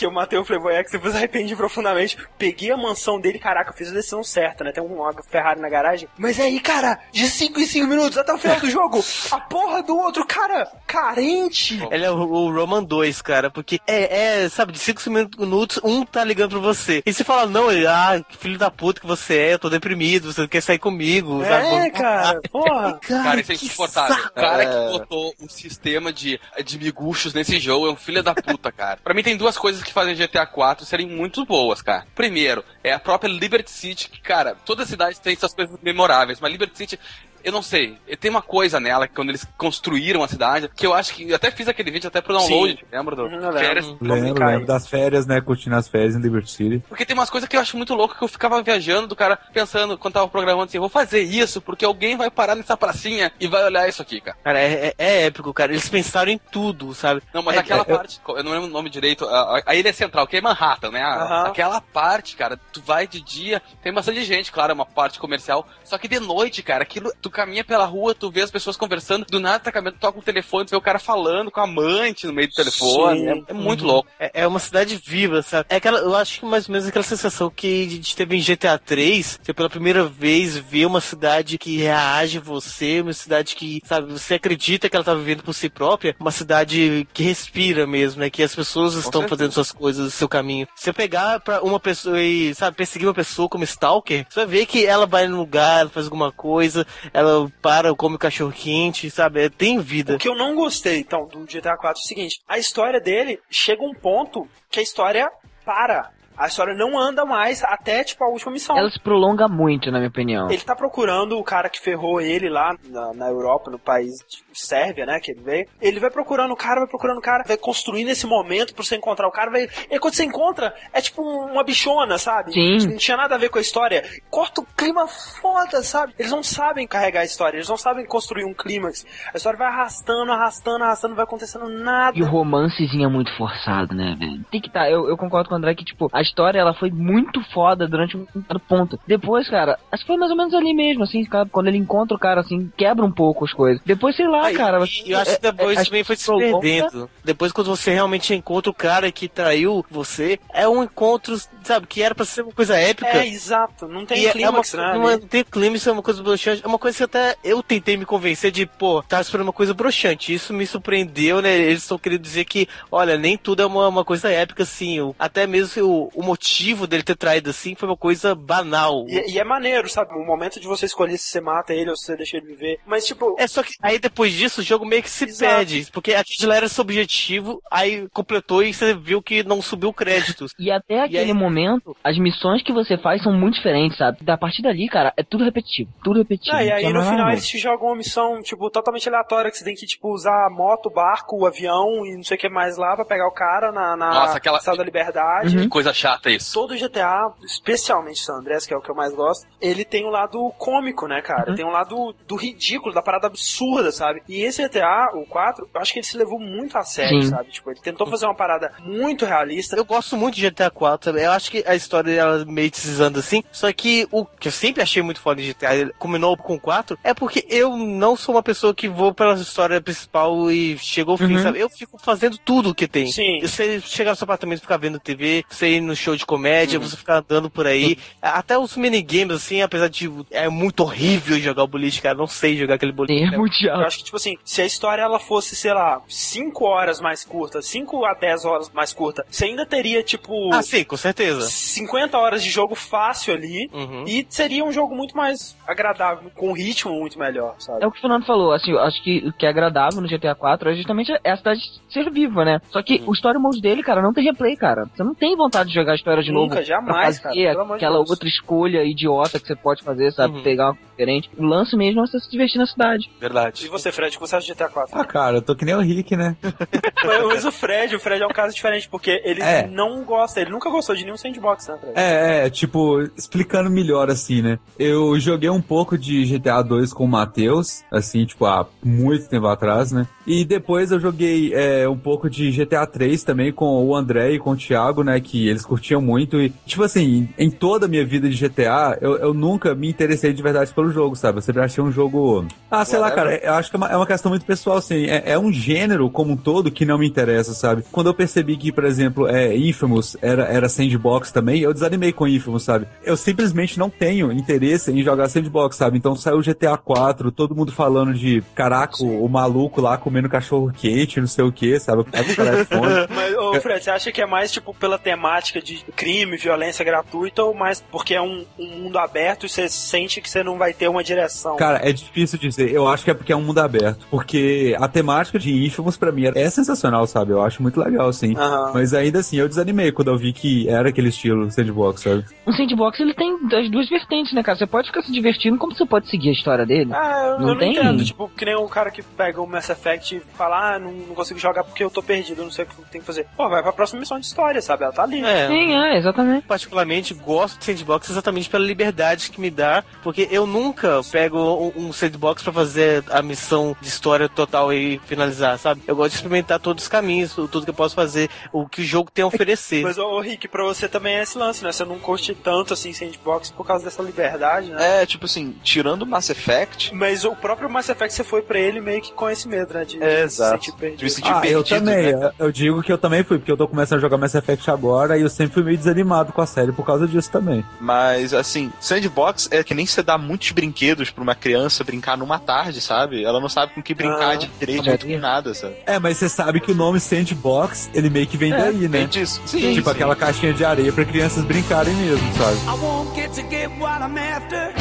que eu matei o Playboy X, depois arrependi profundamente. Peguei a mansão dele, caraca, eu fiz a decisão certa, né? Tem uma Ferrari na garagem. Mas aí, cara, de 5 em 5 minutos até o final do jogo, a porra do outro cara carente. Ele é o, o Roman 2, cara, porque é, é, sabe, de 5 minutos, um tá ligando pra você. E você fala, não, ele, ah, que filho da puta que você é, eu tô deprimido, você quer sair comigo, sabe? É, cara, porra. Cara, isso é insuportável. O cara É. que botou um sistema de, de miguxos nesse jogo é um filho da puta, cara. Pra mim tem duas coisas que fazem GTA 4 serem muito boas, cara. Primeiro, é a própria Liberty City, que, cara, toda cidade tem suas coisas memoráveis, mas Liberty City eu não sei, tem uma coisa nela que quando eles construíram a cidade, que eu acho que eu até fiz aquele vídeo até pro download, Sim. lembra do Uhum, eu lembro. férias? Lembro, lembro das férias, né? Curtindo as férias em Liberty City. Porque tem umas coisas que eu acho muito louco que eu ficava viajando do cara pensando quando tava programando assim, vou fazer isso porque alguém vai parar nessa pracinha e vai olhar isso aqui, cara. Cara, é, é- é épico, cara. Eles pensaram em tudo, sabe? Não, mas É- aquela é- parte, eu não lembro o nome direito, a, a- ilha central, que é Manhattan, né? A- Aham. Aquela parte, cara, tu vai de dia, tem bastante gente, claro, é uma parte comercial, só que de noite, cara, aquilo, tu caminha pela rua, tu vê as pessoas conversando, do nada tá caminhando, tu toca o telefone, tu vê o cara falando com a amante no meio do telefone, é, é muito Uhum. louco. É, é uma cidade viva, sabe? É aquela, eu acho que mais ou menos aquela sensação que a gente teve em GTA 3, você pela primeira vez vê uma cidade que reage a você, uma cidade que, sabe, você acredita que ela tá vivendo por si própria, uma cidade que respira mesmo, né? Que as pessoas estão certeza. fazendo suas coisas, o seu caminho. Se você pegar pra uma pessoa e, sabe, perseguir uma pessoa como Stalker, você vai ver que ela vai no lugar, ela faz alguma coisa, ela para, come cachorro quente, sabe? É, tem vida. O que eu não gostei, então, do GTA 4 é o seguinte: a história dele chega a um ponto que a história para. A história não anda mais até, tipo, a última missão. Ela se prolonga muito, na minha opinião. Ele tá procurando o cara que ferrou ele lá na, na Europa, no país de Sérvia, né? Que ele veio. Ele vai procurando o cara, vai procurando o cara, vai construindo esse momento pra você encontrar o cara. Vai... E quando você encontra, é tipo uma bichona, sabe? Sim. Não tinha nada a ver com a história. Corta o clima foda, sabe? Eles não sabem carregar a história, eles não sabem construir um clímax. A história vai arrastando, arrastando, arrastando, não vai acontecendo nada. E o romancezinho é muito forçado, né, velho? Tem que tá, eu, eu concordo com o André que, tipo, a história ela foi muito foda durante um ponto. Depois, cara, acho que foi mais ou menos ali mesmo, assim, quando ele encontra o cara, assim, quebra um pouco as coisas. Depois, sei lá, cara. você- E eu acho que depois é- é- também foi se perdendo. Depois, quando você realmente encontra o cara que traiu você, é um encontro, sabe, que era pra ser uma coisa épica. É, exato. Não tem E é- clímax, é uma, né? Não, ali. não tem clímax, é uma coisa broxante. É uma coisa que até eu tentei me convencer de, pô, tava esperando uma coisa broxante. Isso me surpreendeu, né? Eles estão querendo dizer que, olha, nem tudo é uma, uma coisa épica, assim. O- Até mesmo o, o motivo dele ter traído assim foi uma coisa banal. E, e é maneiro, sabe? O momento de você escolher se você mata ele ou se você deixa ele viver. Mas, tipo. É só que aí depois disso o jogo meio que se Exato. perde. Porque aquilo era seu objetivo, aí completou e você viu que não subiu créditos. E até aquele momento, as missões que você faz são muito diferentes, sabe? Da partir dali, cara, é tudo repetitivo. Tudo repetitivo. Ah, e aí tinha no final eles te jogam uma missão, tipo, totalmente aleatória, que você tem que, tipo, usar moto, barco, avião e não sei o que mais lá pra pegar o cara na, na Nossa, aquela- Cidade da Liberdade. Que coisa chata isso. Todo GTA, especialmente San Andreas, que é o que eu mais gosto, ele tem um lado cômico, né, cara? Tem um lado do ridículo, da parada absurda, sabe? E esse GTA, o 4, eu acho que ele se levou muito a sério, Sim. sabe? Tipo, ele tentou fazer uma parada muito realista. Eu gosto muito de GTA 4 também. Eu acho que a história dela meio deslizando assim. Só que o que eu sempre achei muito foda de GTA, ele combinou com o 4, é porque eu não sou uma pessoa que vou pela história principal e chega ao fim, Uhum. sabe? Eu fico fazendo tudo que tem. Sim. Você chegar no seu apartamento e ficar vendo TV, você ir no show de comédia, Uhum. você ficar andando por aí. Até os minigames, assim, apesar de é muito horrível jogar o boliche, cara. Não sei jogar aquele boliche. É né? Eu acho que, tipo assim, se a história ela fosse, sei lá, 5 horas mais curta, 5 a 10 horas mais curta, você ainda teria, tipo. Ah, sim, com certeza. 50 horas de jogo fácil ali. Uhum. E seria um jogo muito mais agradável, com um ritmo muito melhor, sabe? É o que o Fernando falou, assim, eu acho que o que é agradável no GTA 4 é justamente é a cidade ser viva, né? Só que o story mode dele, cara, não tem replay, cara. Você não tem vontade de jogar a história de Nunca, novo. jamais, pra cara, aquela Deus. outra escolha idiota que você pode fazer, sabe? Uhum. Pegar uma coisa diferente. O lance mesmo é você se divertir na cidade. Verdade. E você, Fred, o que você acha de GTA 4? Ah, cara, eu tô que nem o Rick, né? Mas o Fred, o Fred é um caso diferente, porque ele É. não gosta, ele nunca gostou de nenhum sandbox, né, Fred? É, é, tipo, explicando melhor assim, né? Eu joguei um pouco de GTA 2 com o Matheus, assim, tipo, há muito tempo atrás, né? E depois eu joguei é, um pouco de GTA 3 também com o André e com o Thiago, né? Que eles curtiam muito. E, tipo assim, em toda a minha vida de GTA, eu, eu nunca me interessei de verdade pelo jogo, sabe? Eu sempre achei um jogo. Ah, sei lá, cara, eu acho que é uma, é uma questão muito pessoal, assim. É, é um gênero como um todo que não me interessa, sabe? Quando eu percebi que, por exemplo, é, Infamous era, era sandbox também, eu desanimei com Infamous, sabe? Eu simplesmente não tenho interesse em jogar sandbox, sabe? Então saiu GTA 4, todo mundo falando de caraca, o, o maluco lá comendo cachorro quente, não sei o que, sabe? Mas, ô, Fred, você acha que é mais, tipo, pela temática de crime, violência gratuita, ou mais porque é um, um mundo aberto e você sente que você não vai ter uma direção? Cara, é difícil dizer. Eu acho que é porque é um mundo aberto. Porque a temática de Infamous pra mim é sensacional, sabe? Eu acho muito legal, sim. Aham. Mas ainda assim, eu desanimei quando eu vi que era aquele estilo sandbox, sabe? O sandbox, ele tem as duas vertentes, né, cara? Você pode ficar se divertindo, como você pode seguir a história dele? Ah, eu não, eu não tem... entendo. Tipo, que nem o cara que pega o Mass Effect e fala, ah, não, não consigo jogar porque eu tô perdido, eu não sei o que tem que fazer. Pô, vai pra próxima missão de história, sabe? Ela tá ali. É. Sim, é, exatamente. Particularmente gosto de sandbox exatamente pela liberdade que me dá, porque eu nunca pego um um sandbox pra fazer a missão de história total e finalizar, sabe? Eu gosto de experimentar todos os caminhos, tudo que eu posso fazer, o que o jogo tem a oferecer. Mas, ô, Rick, pra você também é esse lance, né? Você não curte tanto, assim, sandbox por causa dessa liberdade, né? É, tipo assim, tirando o Mass Effect. Mas o próprio Mass Effect você foi pra ele meio que com esse medo, né? De, É, de se exato. sentir perdido. De me sentir ah, eu também. né? Eu, eu digo que eu também fui, porque eu tô começando a jogar Mass Effect agora e eu sempre fui meio desanimado com a série por causa disso também. Mas, assim, sandbox é que nem você dá muitos brinquedos pra uma criança brincar numa tarde, sabe? Ela não sabe com que brincar Ah. de direito, com nada, sabe? É, mas você sabe que o nome Sandbox, ele meio que vem É, daí, né? vem disso. Sim, tipo sim. aquela caixinha de areia pra crianças brincarem mesmo, sabe? I won't get to get what I'm after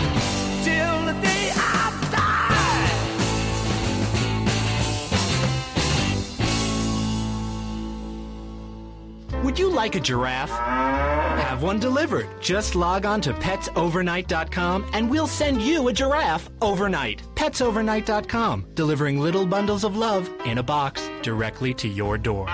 till the Would you like a giraffe? Have one delivered. Just log on to petsovernight.com and we'll send you a giraffe overnight. Petsovernight.com, delivering little bundles of love in a box directly to your door.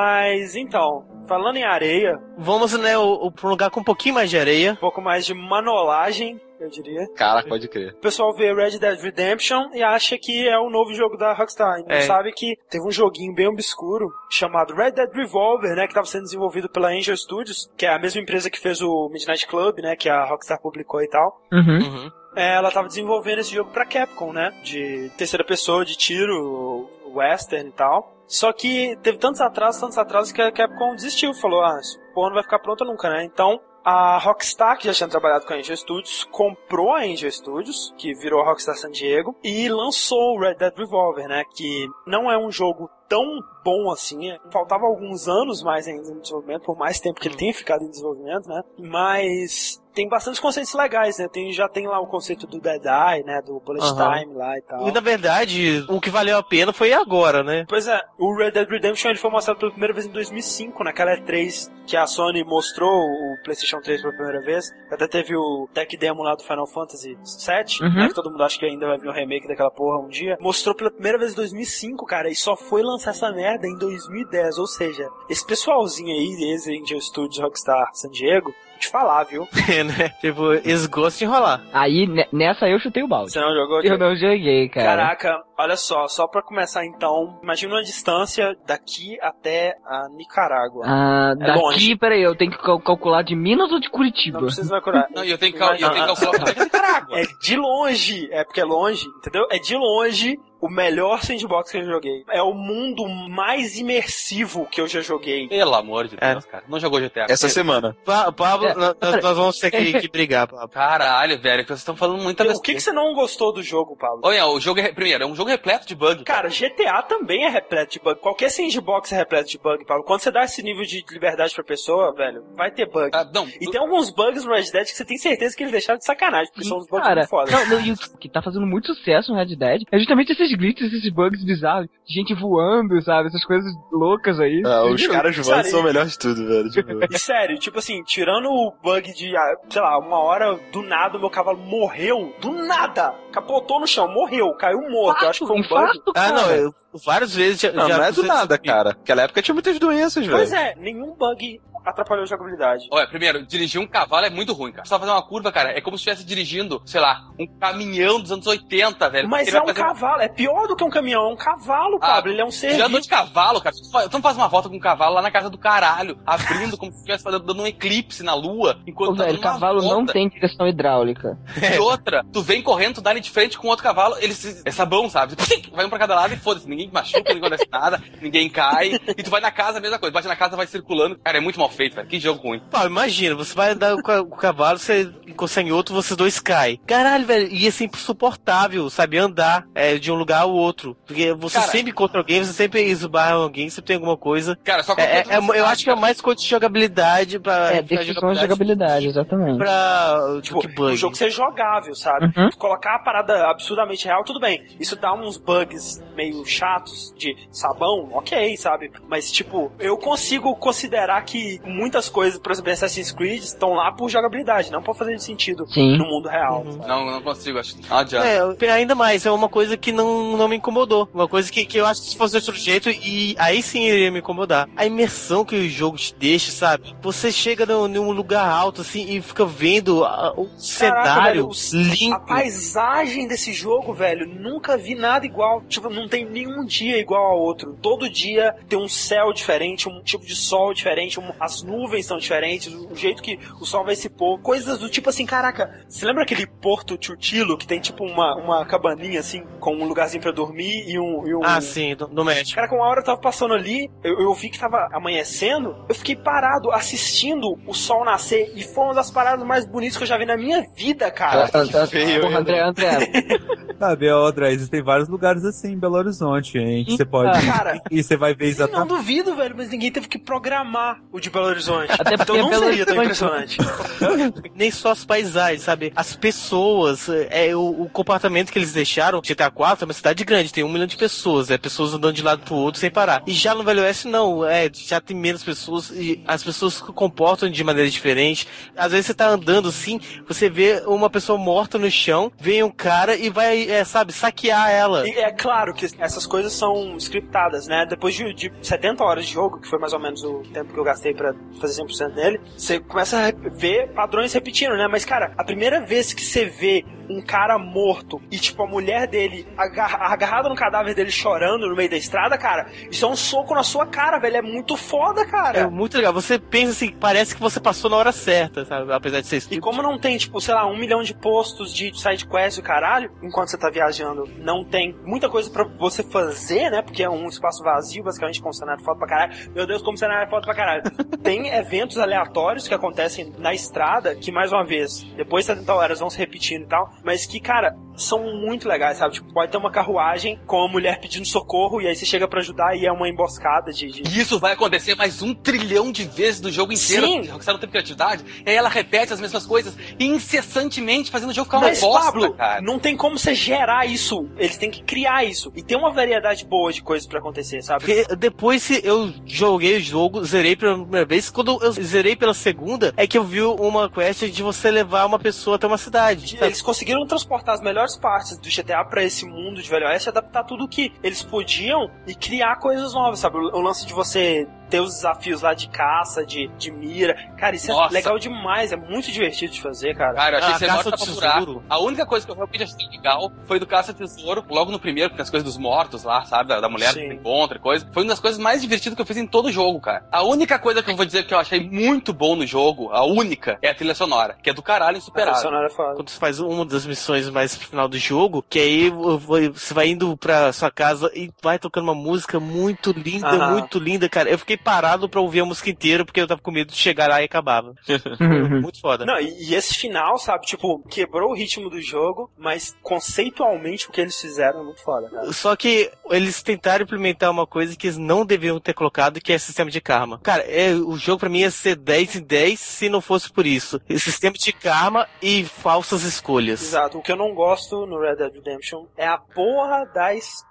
Mas então, falando em areia, Vamos, né, o, um lugar com um pouquinho mais de areia. um pouco mais de manolagem, eu diria. Caraca, pode crer. O pessoal vê Red Dead Redemption e acha que é o novo jogo da Rockstar. E não É. sabe que teve um joguinho bem obscuro chamado Red Dead Revolver, né? Que estava sendo desenvolvido pela Angel Studios, que é a mesma empresa que fez o Midnight Club, né? Que a Rockstar publicou e tal. Uhum. É, ela estava desenvolvendo esse jogo pra Capcom, né? De terceira pessoa, de tiro, western e tal. Só que teve tantos atrasos, tantos atrasos que a Capcom desistiu. Falou, ah, esse porra não vai ficar pronta nunca, né? Então, a Rockstar, que já tinha trabalhado com a Angel Studios, comprou a Angel Studios, que virou a Rockstar San Diego, e lançou o Red Dead Revolver, né? Que não é um jogo tão bom assim. Faltava alguns anos mais ainda em desenvolvimento, por mais tempo que ele tenha ficado em desenvolvimento, né? Mas tem bastante conceitos legais, né? Tem, já tem lá o conceito do Dead Eye, né? Do Bullet Aham. Time lá e tal. E na verdade, o que valeu a pena foi agora, né? Pois é, o Red Dead Redemption ele foi mostrado pela primeira vez em 2005, naquela E3 que a Sony mostrou o PlayStation 3 pela primeira vez. Até teve o tech demo lá do Final Fantasy VII, Uhum. né, que todo mundo acha que ainda vai vir um remake daquela porra um dia. Mostrou pela primeira vez em 2005, cara, e só foi lançar essa merda em 2010. Ou seja, esse pessoalzinho aí, esse Angel Studios Rockstar San Diego, te falar, viu? É, né? Tipo, eles gostam de enrolar. Aí, ne- nessa eu chutei o balde. Você não jogou? Eu não joguei, cara. Caraca, olha só, só pra começar então, imagina uma distância daqui até a Nicarágua. Ah, É daqui, longe. peraí, eu tenho que cal- calcular de Minas ou de Curitiba? Não precisa calcular. Não, eu tenho que, cal- eu tenho que calcular onde é que é Nicarágua. É de longe, é porque é longe, entendeu? É de longe o melhor sandbox que eu joguei. É o mundo mais imersivo que eu já joguei. Pelo amor de Deus, cara. Não jogou GTA. Essa semana. Pa- Pablo, É, nós, nós vamos ter que, que brigar, Pablo. Caralho, velho, que vocês estão falando muita O besteira. que, que você não gostou do jogo, Pablo? Olha, o jogo é, primeiro, é um jogo repleto de bug. Cara, GTA também é repleto de bug. Qualquer sandbox é repleto de bug, Pablo. Quando você dá esse nível de liberdade pra pessoa, velho, vai ter bug. não, e tem alguns bugs no Red Dead que você tem certeza que eles deixaram de sacanagem, porque são uns bugs Cara, muito foda. não, não, e o que tá fazendo muito sucesso no Red Dead é justamente esses glitches, esses bugs bizarros, gente voando, sabe? Essas coisas loucas aí. Ah, os caras voando são o melhor de tudo, velho. Tipo, E sério, tipo assim, tirando o bug de, ah, sei lá, uma hora do nada o meu cavalo morreu, do nada, capotou no chão, morreu, caiu morto. Eu acho que foi um bug. Ah, não, eu, várias vezes já. não, já não é do nada, cara. Naquela época tinha muitas doenças, velho. Pois é, nenhum bug atrapalhou a jogabilidade. Olha, primeiro, dirigir um cavalo é muito ruim, cara. Você vai fazer uma curva, cara, é como se estivesse dirigindo, sei lá, um caminhão dos anos 80, velho. Mas Ele é um fazer cavalo, é pior do que um caminhão, é um cavalo, Ah, Pablo, ele é um ser Já andou de cavalo, cara. Tu não faz uma volta com um cavalo lá na casa do caralho, abrindo como se estivesse fazendo- dando um eclipse na lua, enquanto Ô, tá velho, dando uma cavalo não volta. tem direção hidráulica. E outra, tu vem correndo, tu dá ele de frente com outro cavalo, ele se... é sabão, sabe? Psim, Vai um pra cada lado e foda-se, ninguém machuca, ninguém acontece nada, ninguém cai, e tu vai na casa, a mesma coisa, bate na casa, vai circulando. Cara, é muito mal feito, velho. Que jogo ruim. Pá, imagina, você vai andar com a- com o cavalo, você encosta em outro, vocês dois caem. Caralho, velho, ia ser insuportável, sabe? Andar é, de um lugar ao outro. Porque você Cara, sempre encontra alguém, você sempre esbarra alguém, sempre tem alguma coisa. Cara, só é, é, é- Eu acho que é mais coisa de jogabilidade pra. É, de jogabilidade, exatamente. Pra. Tipo, que bug. o jogo ser jogável, sabe? Uhum. Colocar a parada absurdamente real, tudo bem. Isso dá uns bugs meio chatos de sabão, ok, sabe? Mas, tipo, eu consigo considerar que muitas coisas, por exemplo, Assassin's Creed, estão lá por jogabilidade, não por fazer sentido Sim. no mundo real. sabe? Não, não consigo, acho. Adianta. É, ainda mais, é uma coisa que não, não me incomodou. Uma coisa que, que eu acho que se fosse outro jeito, e aí sim iria me incomodar. A imersão que o jogo te deixa, sabe? Você chega num, num lugar alto, assim, e fica vendo ah, o cenário velho, limpo. A paisagem desse jogo, velho, nunca vi nada igual. Tipo, não tem nenhum dia igual ao outro. Todo dia tem um céu diferente, um tipo de sol diferente, um- as nuvens são diferentes, o jeito que o sol vai se pôr. Coisas do tipo assim, caraca, você lembra aquele Porto Churchilo que tem tipo uma, uma cabaninha assim, com um lugarzinho pra dormir e um. E um Ah, sim, do, do México. Cara, com uma hora eu tava passando ali, eu, eu vi que tava amanhecendo, eu fiquei parado assistindo o sol nascer e foi uma das paradas mais bonitas que eu já vi na minha vida, cara. Ah, ah, ah, Porra, André, André. Sabe, André, existem vários lugares assim em Belo Horizonte, hein? Que você pode. Cara, e você vai ver Não exatamente. duvido, velho, mas ninguém teve que programar o de Belo Horizonte. Até porque então não é Belo seria tão Horizonte. impressionante. Nem só as paisagens, sabe? As pessoas, é o, o comportamento que eles deixaram. GTA 4 é uma cidade grande, tem um milhão de pessoas, é pessoas andando de lado pro outro sem parar. E já no Velho Oeste, não, é, já tem menos pessoas e as pessoas se comportam de maneira diferente. Às vezes você tá andando assim, você vê uma pessoa morta no chão, vem um cara e vai, é, sabe, saquear ela. E é claro que essas coisas são scriptadas, né? Depois de, de 70 horas de jogo, que foi mais ou menos o tempo que eu gastei pra fazer 100% dele, você começa a ver padrões repetindo, né? Mas, cara, a primeira vez que você vê um cara morto e, tipo, a mulher dele agar- agarrada no cadáver dele chorando no meio da estrada, cara, isso é um soco na sua cara, velho. É muito foda, cara. É muito legal. Você pensa assim, parece que você passou na hora certa, sabe? Apesar de ser E como não tem, tipo, sei lá, um milhão de postos de side quest e o caralho, enquanto você tá viajando, não tem muita coisa pra você fazer, né? Porque é um espaço vazio, basicamente, com um cenário foda pra caralho. Meu Deus, como cenário é foda pra caralho. tem eventos aleatórios que acontecem na estrada, que mais uma vez, depois de 70 horas vão se repetindo e tal, mas que, cara, são muito legais, sabe? Tipo, pode ter uma carruagem com a mulher pedindo socorro e aí você chega pra ajudar e é uma emboscada de. de... E isso vai acontecer mais um trilhão de vezes no jogo inteiro. Sim. porque Rockstar não tem criatividade. E aí ela repete as mesmas coisas incessantemente, fazendo o jogo ficar uma Mas, bosta, Pablo, cara. não tem como você gerar isso. Eles têm que criar isso. E tem uma variedade boa de coisas pra acontecer, sabe? Porque depois que eu joguei o jogo, zerei pela primeira vez, quando eu zerei pela segunda, é que eu vi uma quest de você levar uma pessoa até uma cidade. sabe? Eles conseguiram transportar as melhores partes do GTA pra esse mundo de Velho Oeste, adaptar tudo que eles podiam e criar coisas novas, sabe? O lance de você ter os desafios lá de caça, de, de mira. Cara, isso Nossa. é legal demais, é muito divertido de fazer, cara. Cara, eu achei Ah, que você caça tesouro. A única coisa que eu realmente achei legal foi do Caça Tesouro, logo no primeiro, que tem as coisas dos mortos lá, sabe? Da, da mulher Sim. que encontra e coisa. Foi uma das coisas mais divertidas que eu fiz em todo o jogo, cara. A única coisa que eu vou dizer que eu achei muito bom no jogo, a única, é a trilha sonora, que é do caralho insuperável. Quando você faz uma das missões mais pro final do jogo, que aí você vai indo pra sua casa e vai tocando uma música muito linda, Aham. muito linda, cara. Eu fiquei parado pra ouvir a música inteira porque eu tava com medo de chegar lá e acabava. muito foda. Não, e, e esse final, sabe, tipo, quebrou o ritmo do jogo, mas conceitualmente o que eles fizeram é muito foda, cara. Só que eles tentaram implementar uma coisa que eles não deviam ter colocado, que é sistema de karma. Cara, é, o jogo pra mim ia ser 10 em 10 se não fosse por isso. Esse sistema de karma e falsas escolhas. Exato, o que eu não gosto no Red Dead Redemption é a porra da história.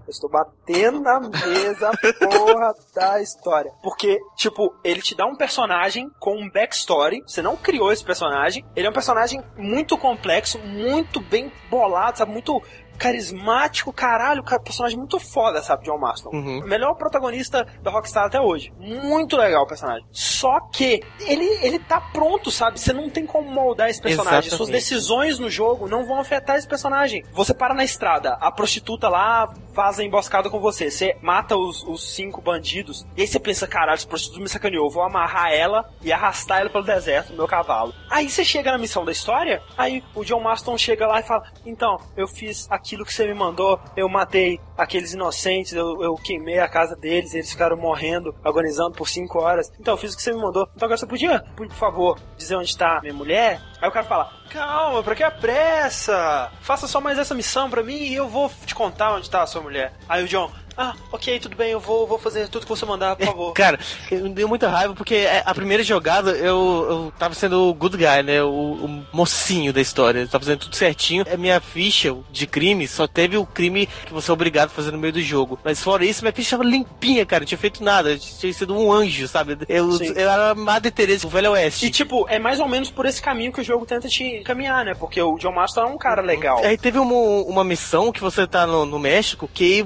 Eu estou batendo na mesa porra da história. Porque, tipo, ele te dá um personagem com um backstory. Você não criou esse personagem. Ele é um personagem muito complexo, muito bem bolado, sabe? Muito carismático, caralho, cara, personagem muito foda, sabe, John Marston. Uhum. Melhor protagonista da Rockstar até hoje. Muito legal o personagem. Só que ele, ele tá pronto, sabe? Você não tem como moldar esse personagem. Suas Exatamente. decisões no jogo não vão afetar esse personagem. Você para na estrada, a prostituta lá faz a emboscada com você. Você mata os, os cinco bandidos. E aí você pensa, caralho, esse prostituto me sacaneou. Vou amarrar ela e arrastar ela pelo deserto no meu cavalo. Aí você chega na missão da história, aí o John Marston chega lá e fala: Então, eu fiz aquilo que você me mandou, eu matei aqueles inocentes, eu, eu queimei a casa deles, eles ficaram morrendo, agonizando por cinco horas. Então, eu fiz o que você me mandou. Então, agora você podia, por favor, dizer onde tá minha mulher? Aí o cara fala: Calma, pra que a pressa? Faça só mais essa missão pra mim e eu vou te contar onde tá a sua mulher. Aí o John. Ah, ok, tudo bem, eu vou, vou fazer tudo que você mandar, por favor. Cara, eu- me deu muita raiva porque é, a primeira jogada eu, eu tava sendo o good guy, né? O, o mocinho da história. Eu tava fazendo tudo certinho. A minha ficha de crime só teve o crime que você é obrigado a fazer no meio do jogo. Mas fora isso, minha ficha tava limpinha, cara. Não tinha feito nada. Eu tinha sido um anjo, sabe? Eu, Sim. eu era a Madre Teresa, o Velho Oeste. E tipo, é mais ou menos por esse caminho que o jogo tenta te caminhar, né? Porque o John Marston é um cara legal. Aí teve uma, uma missão que você tá no, no México, que aí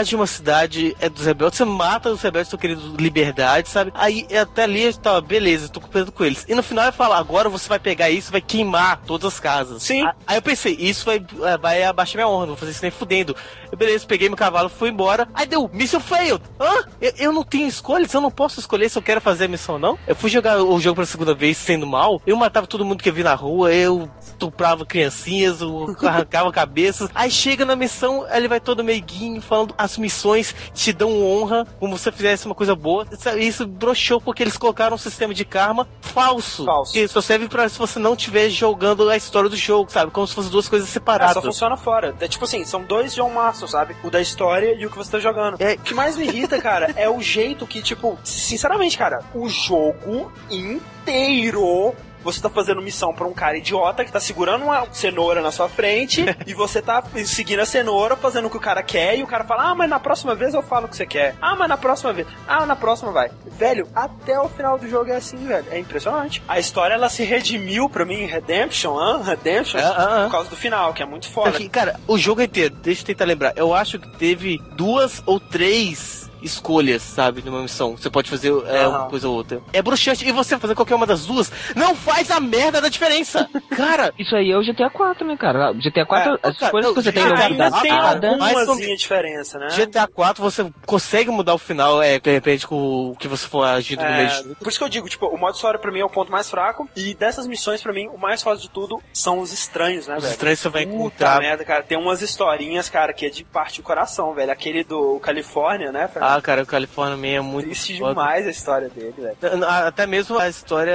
invade uma cidade é, dos rebeldes, você mata os rebeldes que estão querendo liberdade, sabe? Aí até ali eu tava, beleza, tô cumprindo com eles. E no final eu falo, agora você vai pegar isso vai queimar todas as casas. Sim. A- Aí eu pensei, isso vai, é, vai abaixar minha honra, não vou fazer isso nem fudendo. Eu, beleza, peguei meu cavalo, fui embora. Aí deu, mission failed. Hã? Eu, eu não tenho escolhas, eu não posso escolher se eu quero fazer a missão ou não. Eu fui jogar o jogo pela segunda vez sendo mal, eu matava todo mundo que eu vi na rua, eu estuprava criancinhas, eu arrancava cabeças. Aí chega na missão, ele vai todo meiguinho, falando as missões te dão honra, como se você fizesse uma coisa boa. Isso, broxou porque eles colocaram um sistema de karma falso. Falso. Que só serve pra se você não estiver jogando a história do jogo, sabe? Como se fossem duas coisas separadas. só funciona fora. É tipo assim, são dois John Marston, sabe? O da história e o que você tá jogando. É. O que mais me irrita, cara, é o jeito que, tipo, sinceramente, cara, o jogo inteiro. Você tá fazendo missão pra um cara idiota que tá segurando uma cenoura na sua frente e você tá seguindo a cenoura, fazendo o que o cara quer e o cara fala: Ah, mas na próxima vez eu falo o que você quer. Ah, mas na próxima vez. Ah, na próxima vai. Velho, até o final do jogo é assim, velho. É impressionante. A história ela se redimiu pra mim em Redemption, hã? Redemption, ah. por causa do final, que é muito foda. Aqui, cara, o jogo inteiro, deixa eu tentar lembrar. Eu acho que teve duas ou três escolhas, sabe, numa missão. Você pode fazer é, uma coisa ou outra. É bruxante. E você fazer qualquer uma das duas, não faz a merda da diferença. Cara, Isso aí é o GTA 4, né, cara? GTA 4, É, as cara, coisas que você tem na Ainda tem algumazinha diferença, né? GTA 4 você consegue mudar o final, é, de repente, com o que você for agindo no É, meio de... por isso que eu digo, tipo, o modo história pra mim é o ponto mais fraco. E dessas missões, pra mim, o mais fácil de tudo são os estranhos, né, Os velho? estranhos você vai Puta encontrar. merda, cara. Tem umas historinhas, cara, que é de parte do coração, velho. Aquele do Califórnia, né? Fernando? Ah, cara, o California Man é muito Triste foda. demais a história dele, velho. Até mesmo a história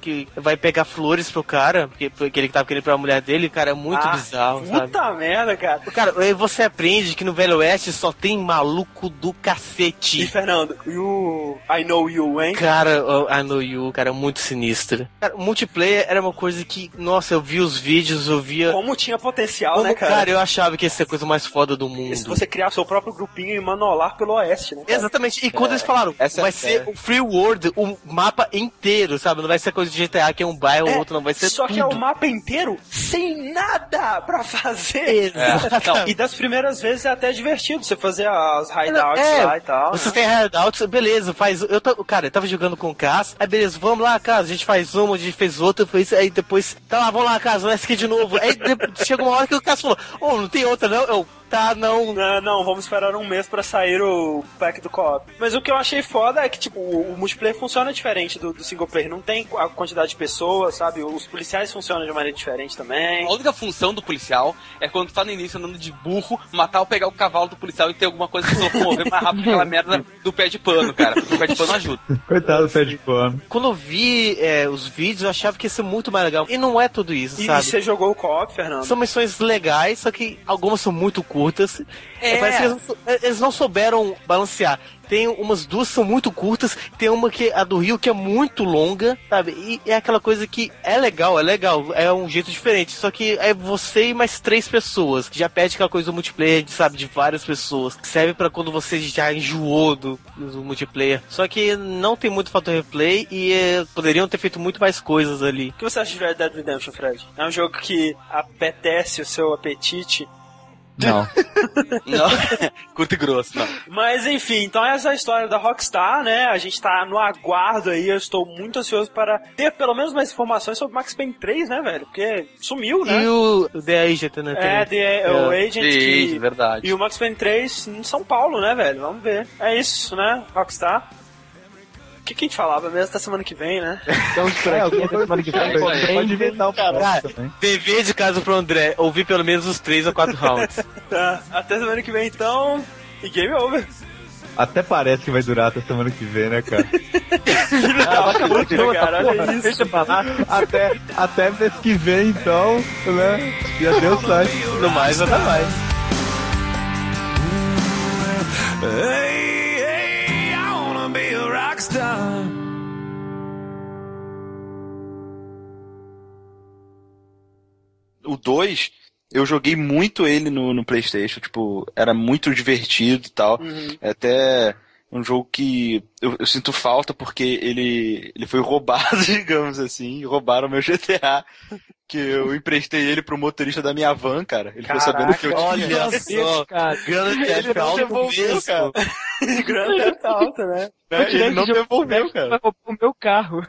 que vai pegar flores pro cara, porque, porque ele tava querendo pra mulher dele, cara, é muito Ah, bizarro, sabe? Puta merda, cara. Cara, aí você aprende que no Velho Oeste só tem maluco do cacete. E Fernando, e o I Know You, hein? Cara, I Know You, cara, muito sinistro. Cara, o multiplayer era uma coisa que, nossa, eu vi os vídeos, eu via. Como tinha potencial, Como, né, cara? eu achava que ia ser a coisa mais foda do mundo. Se você criar seu próprio grupinho e manolar pelo Oeste, né? cara? Exatamente. E quando É. eles falaram, Essa vai é- ser o Free World, o mapa inteiro, sabe? Não vai ser coisa de GTA que é um bairro ou outro, não vai ser Só tudo. que é o mapa inteiro sem nada pra fazer. Exato. Não, e das primeiras vezes é até divertido você fazer as hideouts É, lá e tal. Você né? tem hideouts, beleza, faz. Eu ta- cara, eu tava jogando com o Cass, aí beleza, vamos lá, Cass, a gente faz uma, a gente fez outra, fez, aí depois, tá lá, vamos lá, Cass, vamos aqui de novo. Aí de- chega uma hora que o Cass falou, ô, não tem outra não? Eu, tá, não. Não, não, vamos esperar um mês pra sair o pack do co-op. Mas o que eu achei foda é que, tipo, o, o multiplayer funciona diferente do, do single player. Não tem a quantidade de pessoas, sabe? Os policiais funcionam de maneira diferente também. A única função do policial é quando tu tá no início andando de burro, matar ou pegar o cavalo do policial e ter alguma coisa que se locomover mais rápido que aquela merda do pé de pano, cara. Porque o pé de pano ajuda. Coitado do pé de pano. Quando eu vi é, os vídeos, eu achava que ia ser muito mais legal. E não é tudo isso, E, e sabe? você jogou o co-op, Fernando? São missões legais, só que algumas são muito curtas. É. Parece que eles, não sou- eles não souberam balancear. Tem umas duas que são muito curtas, tem uma que a do Rio que é muito longa, sabe? E é aquela coisa que é legal, é legal, é um jeito diferente. Só que é você e mais três pessoas. Já perde aquela coisa do multiplayer, sabe, de várias pessoas. Serve pra quando você já enjoou do, do multiplayer. Só que não tem muito fator replay e é, poderiam ter feito muito mais coisas ali. O que você acha de Red Dead Redemption, Fred? É um jogo que apetece o seu apetite. Não. Não, curto e grosso, não. Mas enfim, então essa é a história da Rockstar, né? A gente tá no aguardo aí, eu estou muito ansioso para ter pelo menos mais informações sobre Max Payne 3, né, velho? Porque sumiu, né? E o, The Agent, né? É. The, o Agent The que... Agent, verdade. E o Max Payne 3 em São Paulo, né, velho? Vamos ver. É isso, né? Rockstar. O que, que a gente falava mesmo da semana que vem, né? Então, por aqui, até semana que vem. Pode, pode inventar o Cara, próximo também. dever de casa pro André, ouvir pelo menos os três ou quatro rounds. Tá, até semana que vem então. E game over. Até parece que vai durar até semana que vem, né, cara? Ah, Puta, puta, cara, olha porra, isso. Deixa eu falar. Até, até mês que vem, então, né? Já deu certo. No mais, nada mais. Be a rock star. O 2, eu joguei muito ele no, no PlayStation, tipo, era muito divertido e tal. Uhum. Até um jogo que eu, eu sinto falta porque ele, ele foi roubado, digamos assim. Roubaram meu GTA. Que eu emprestei ele pro motorista da minha van, cara. Ele ficou sabendo que eu tinha. olha só, cara, Grande ele Theft Auto devolveu, mesmo. cara. Grande Theft Auto, né? Né? Ele não devolveu, cara. O meu carro.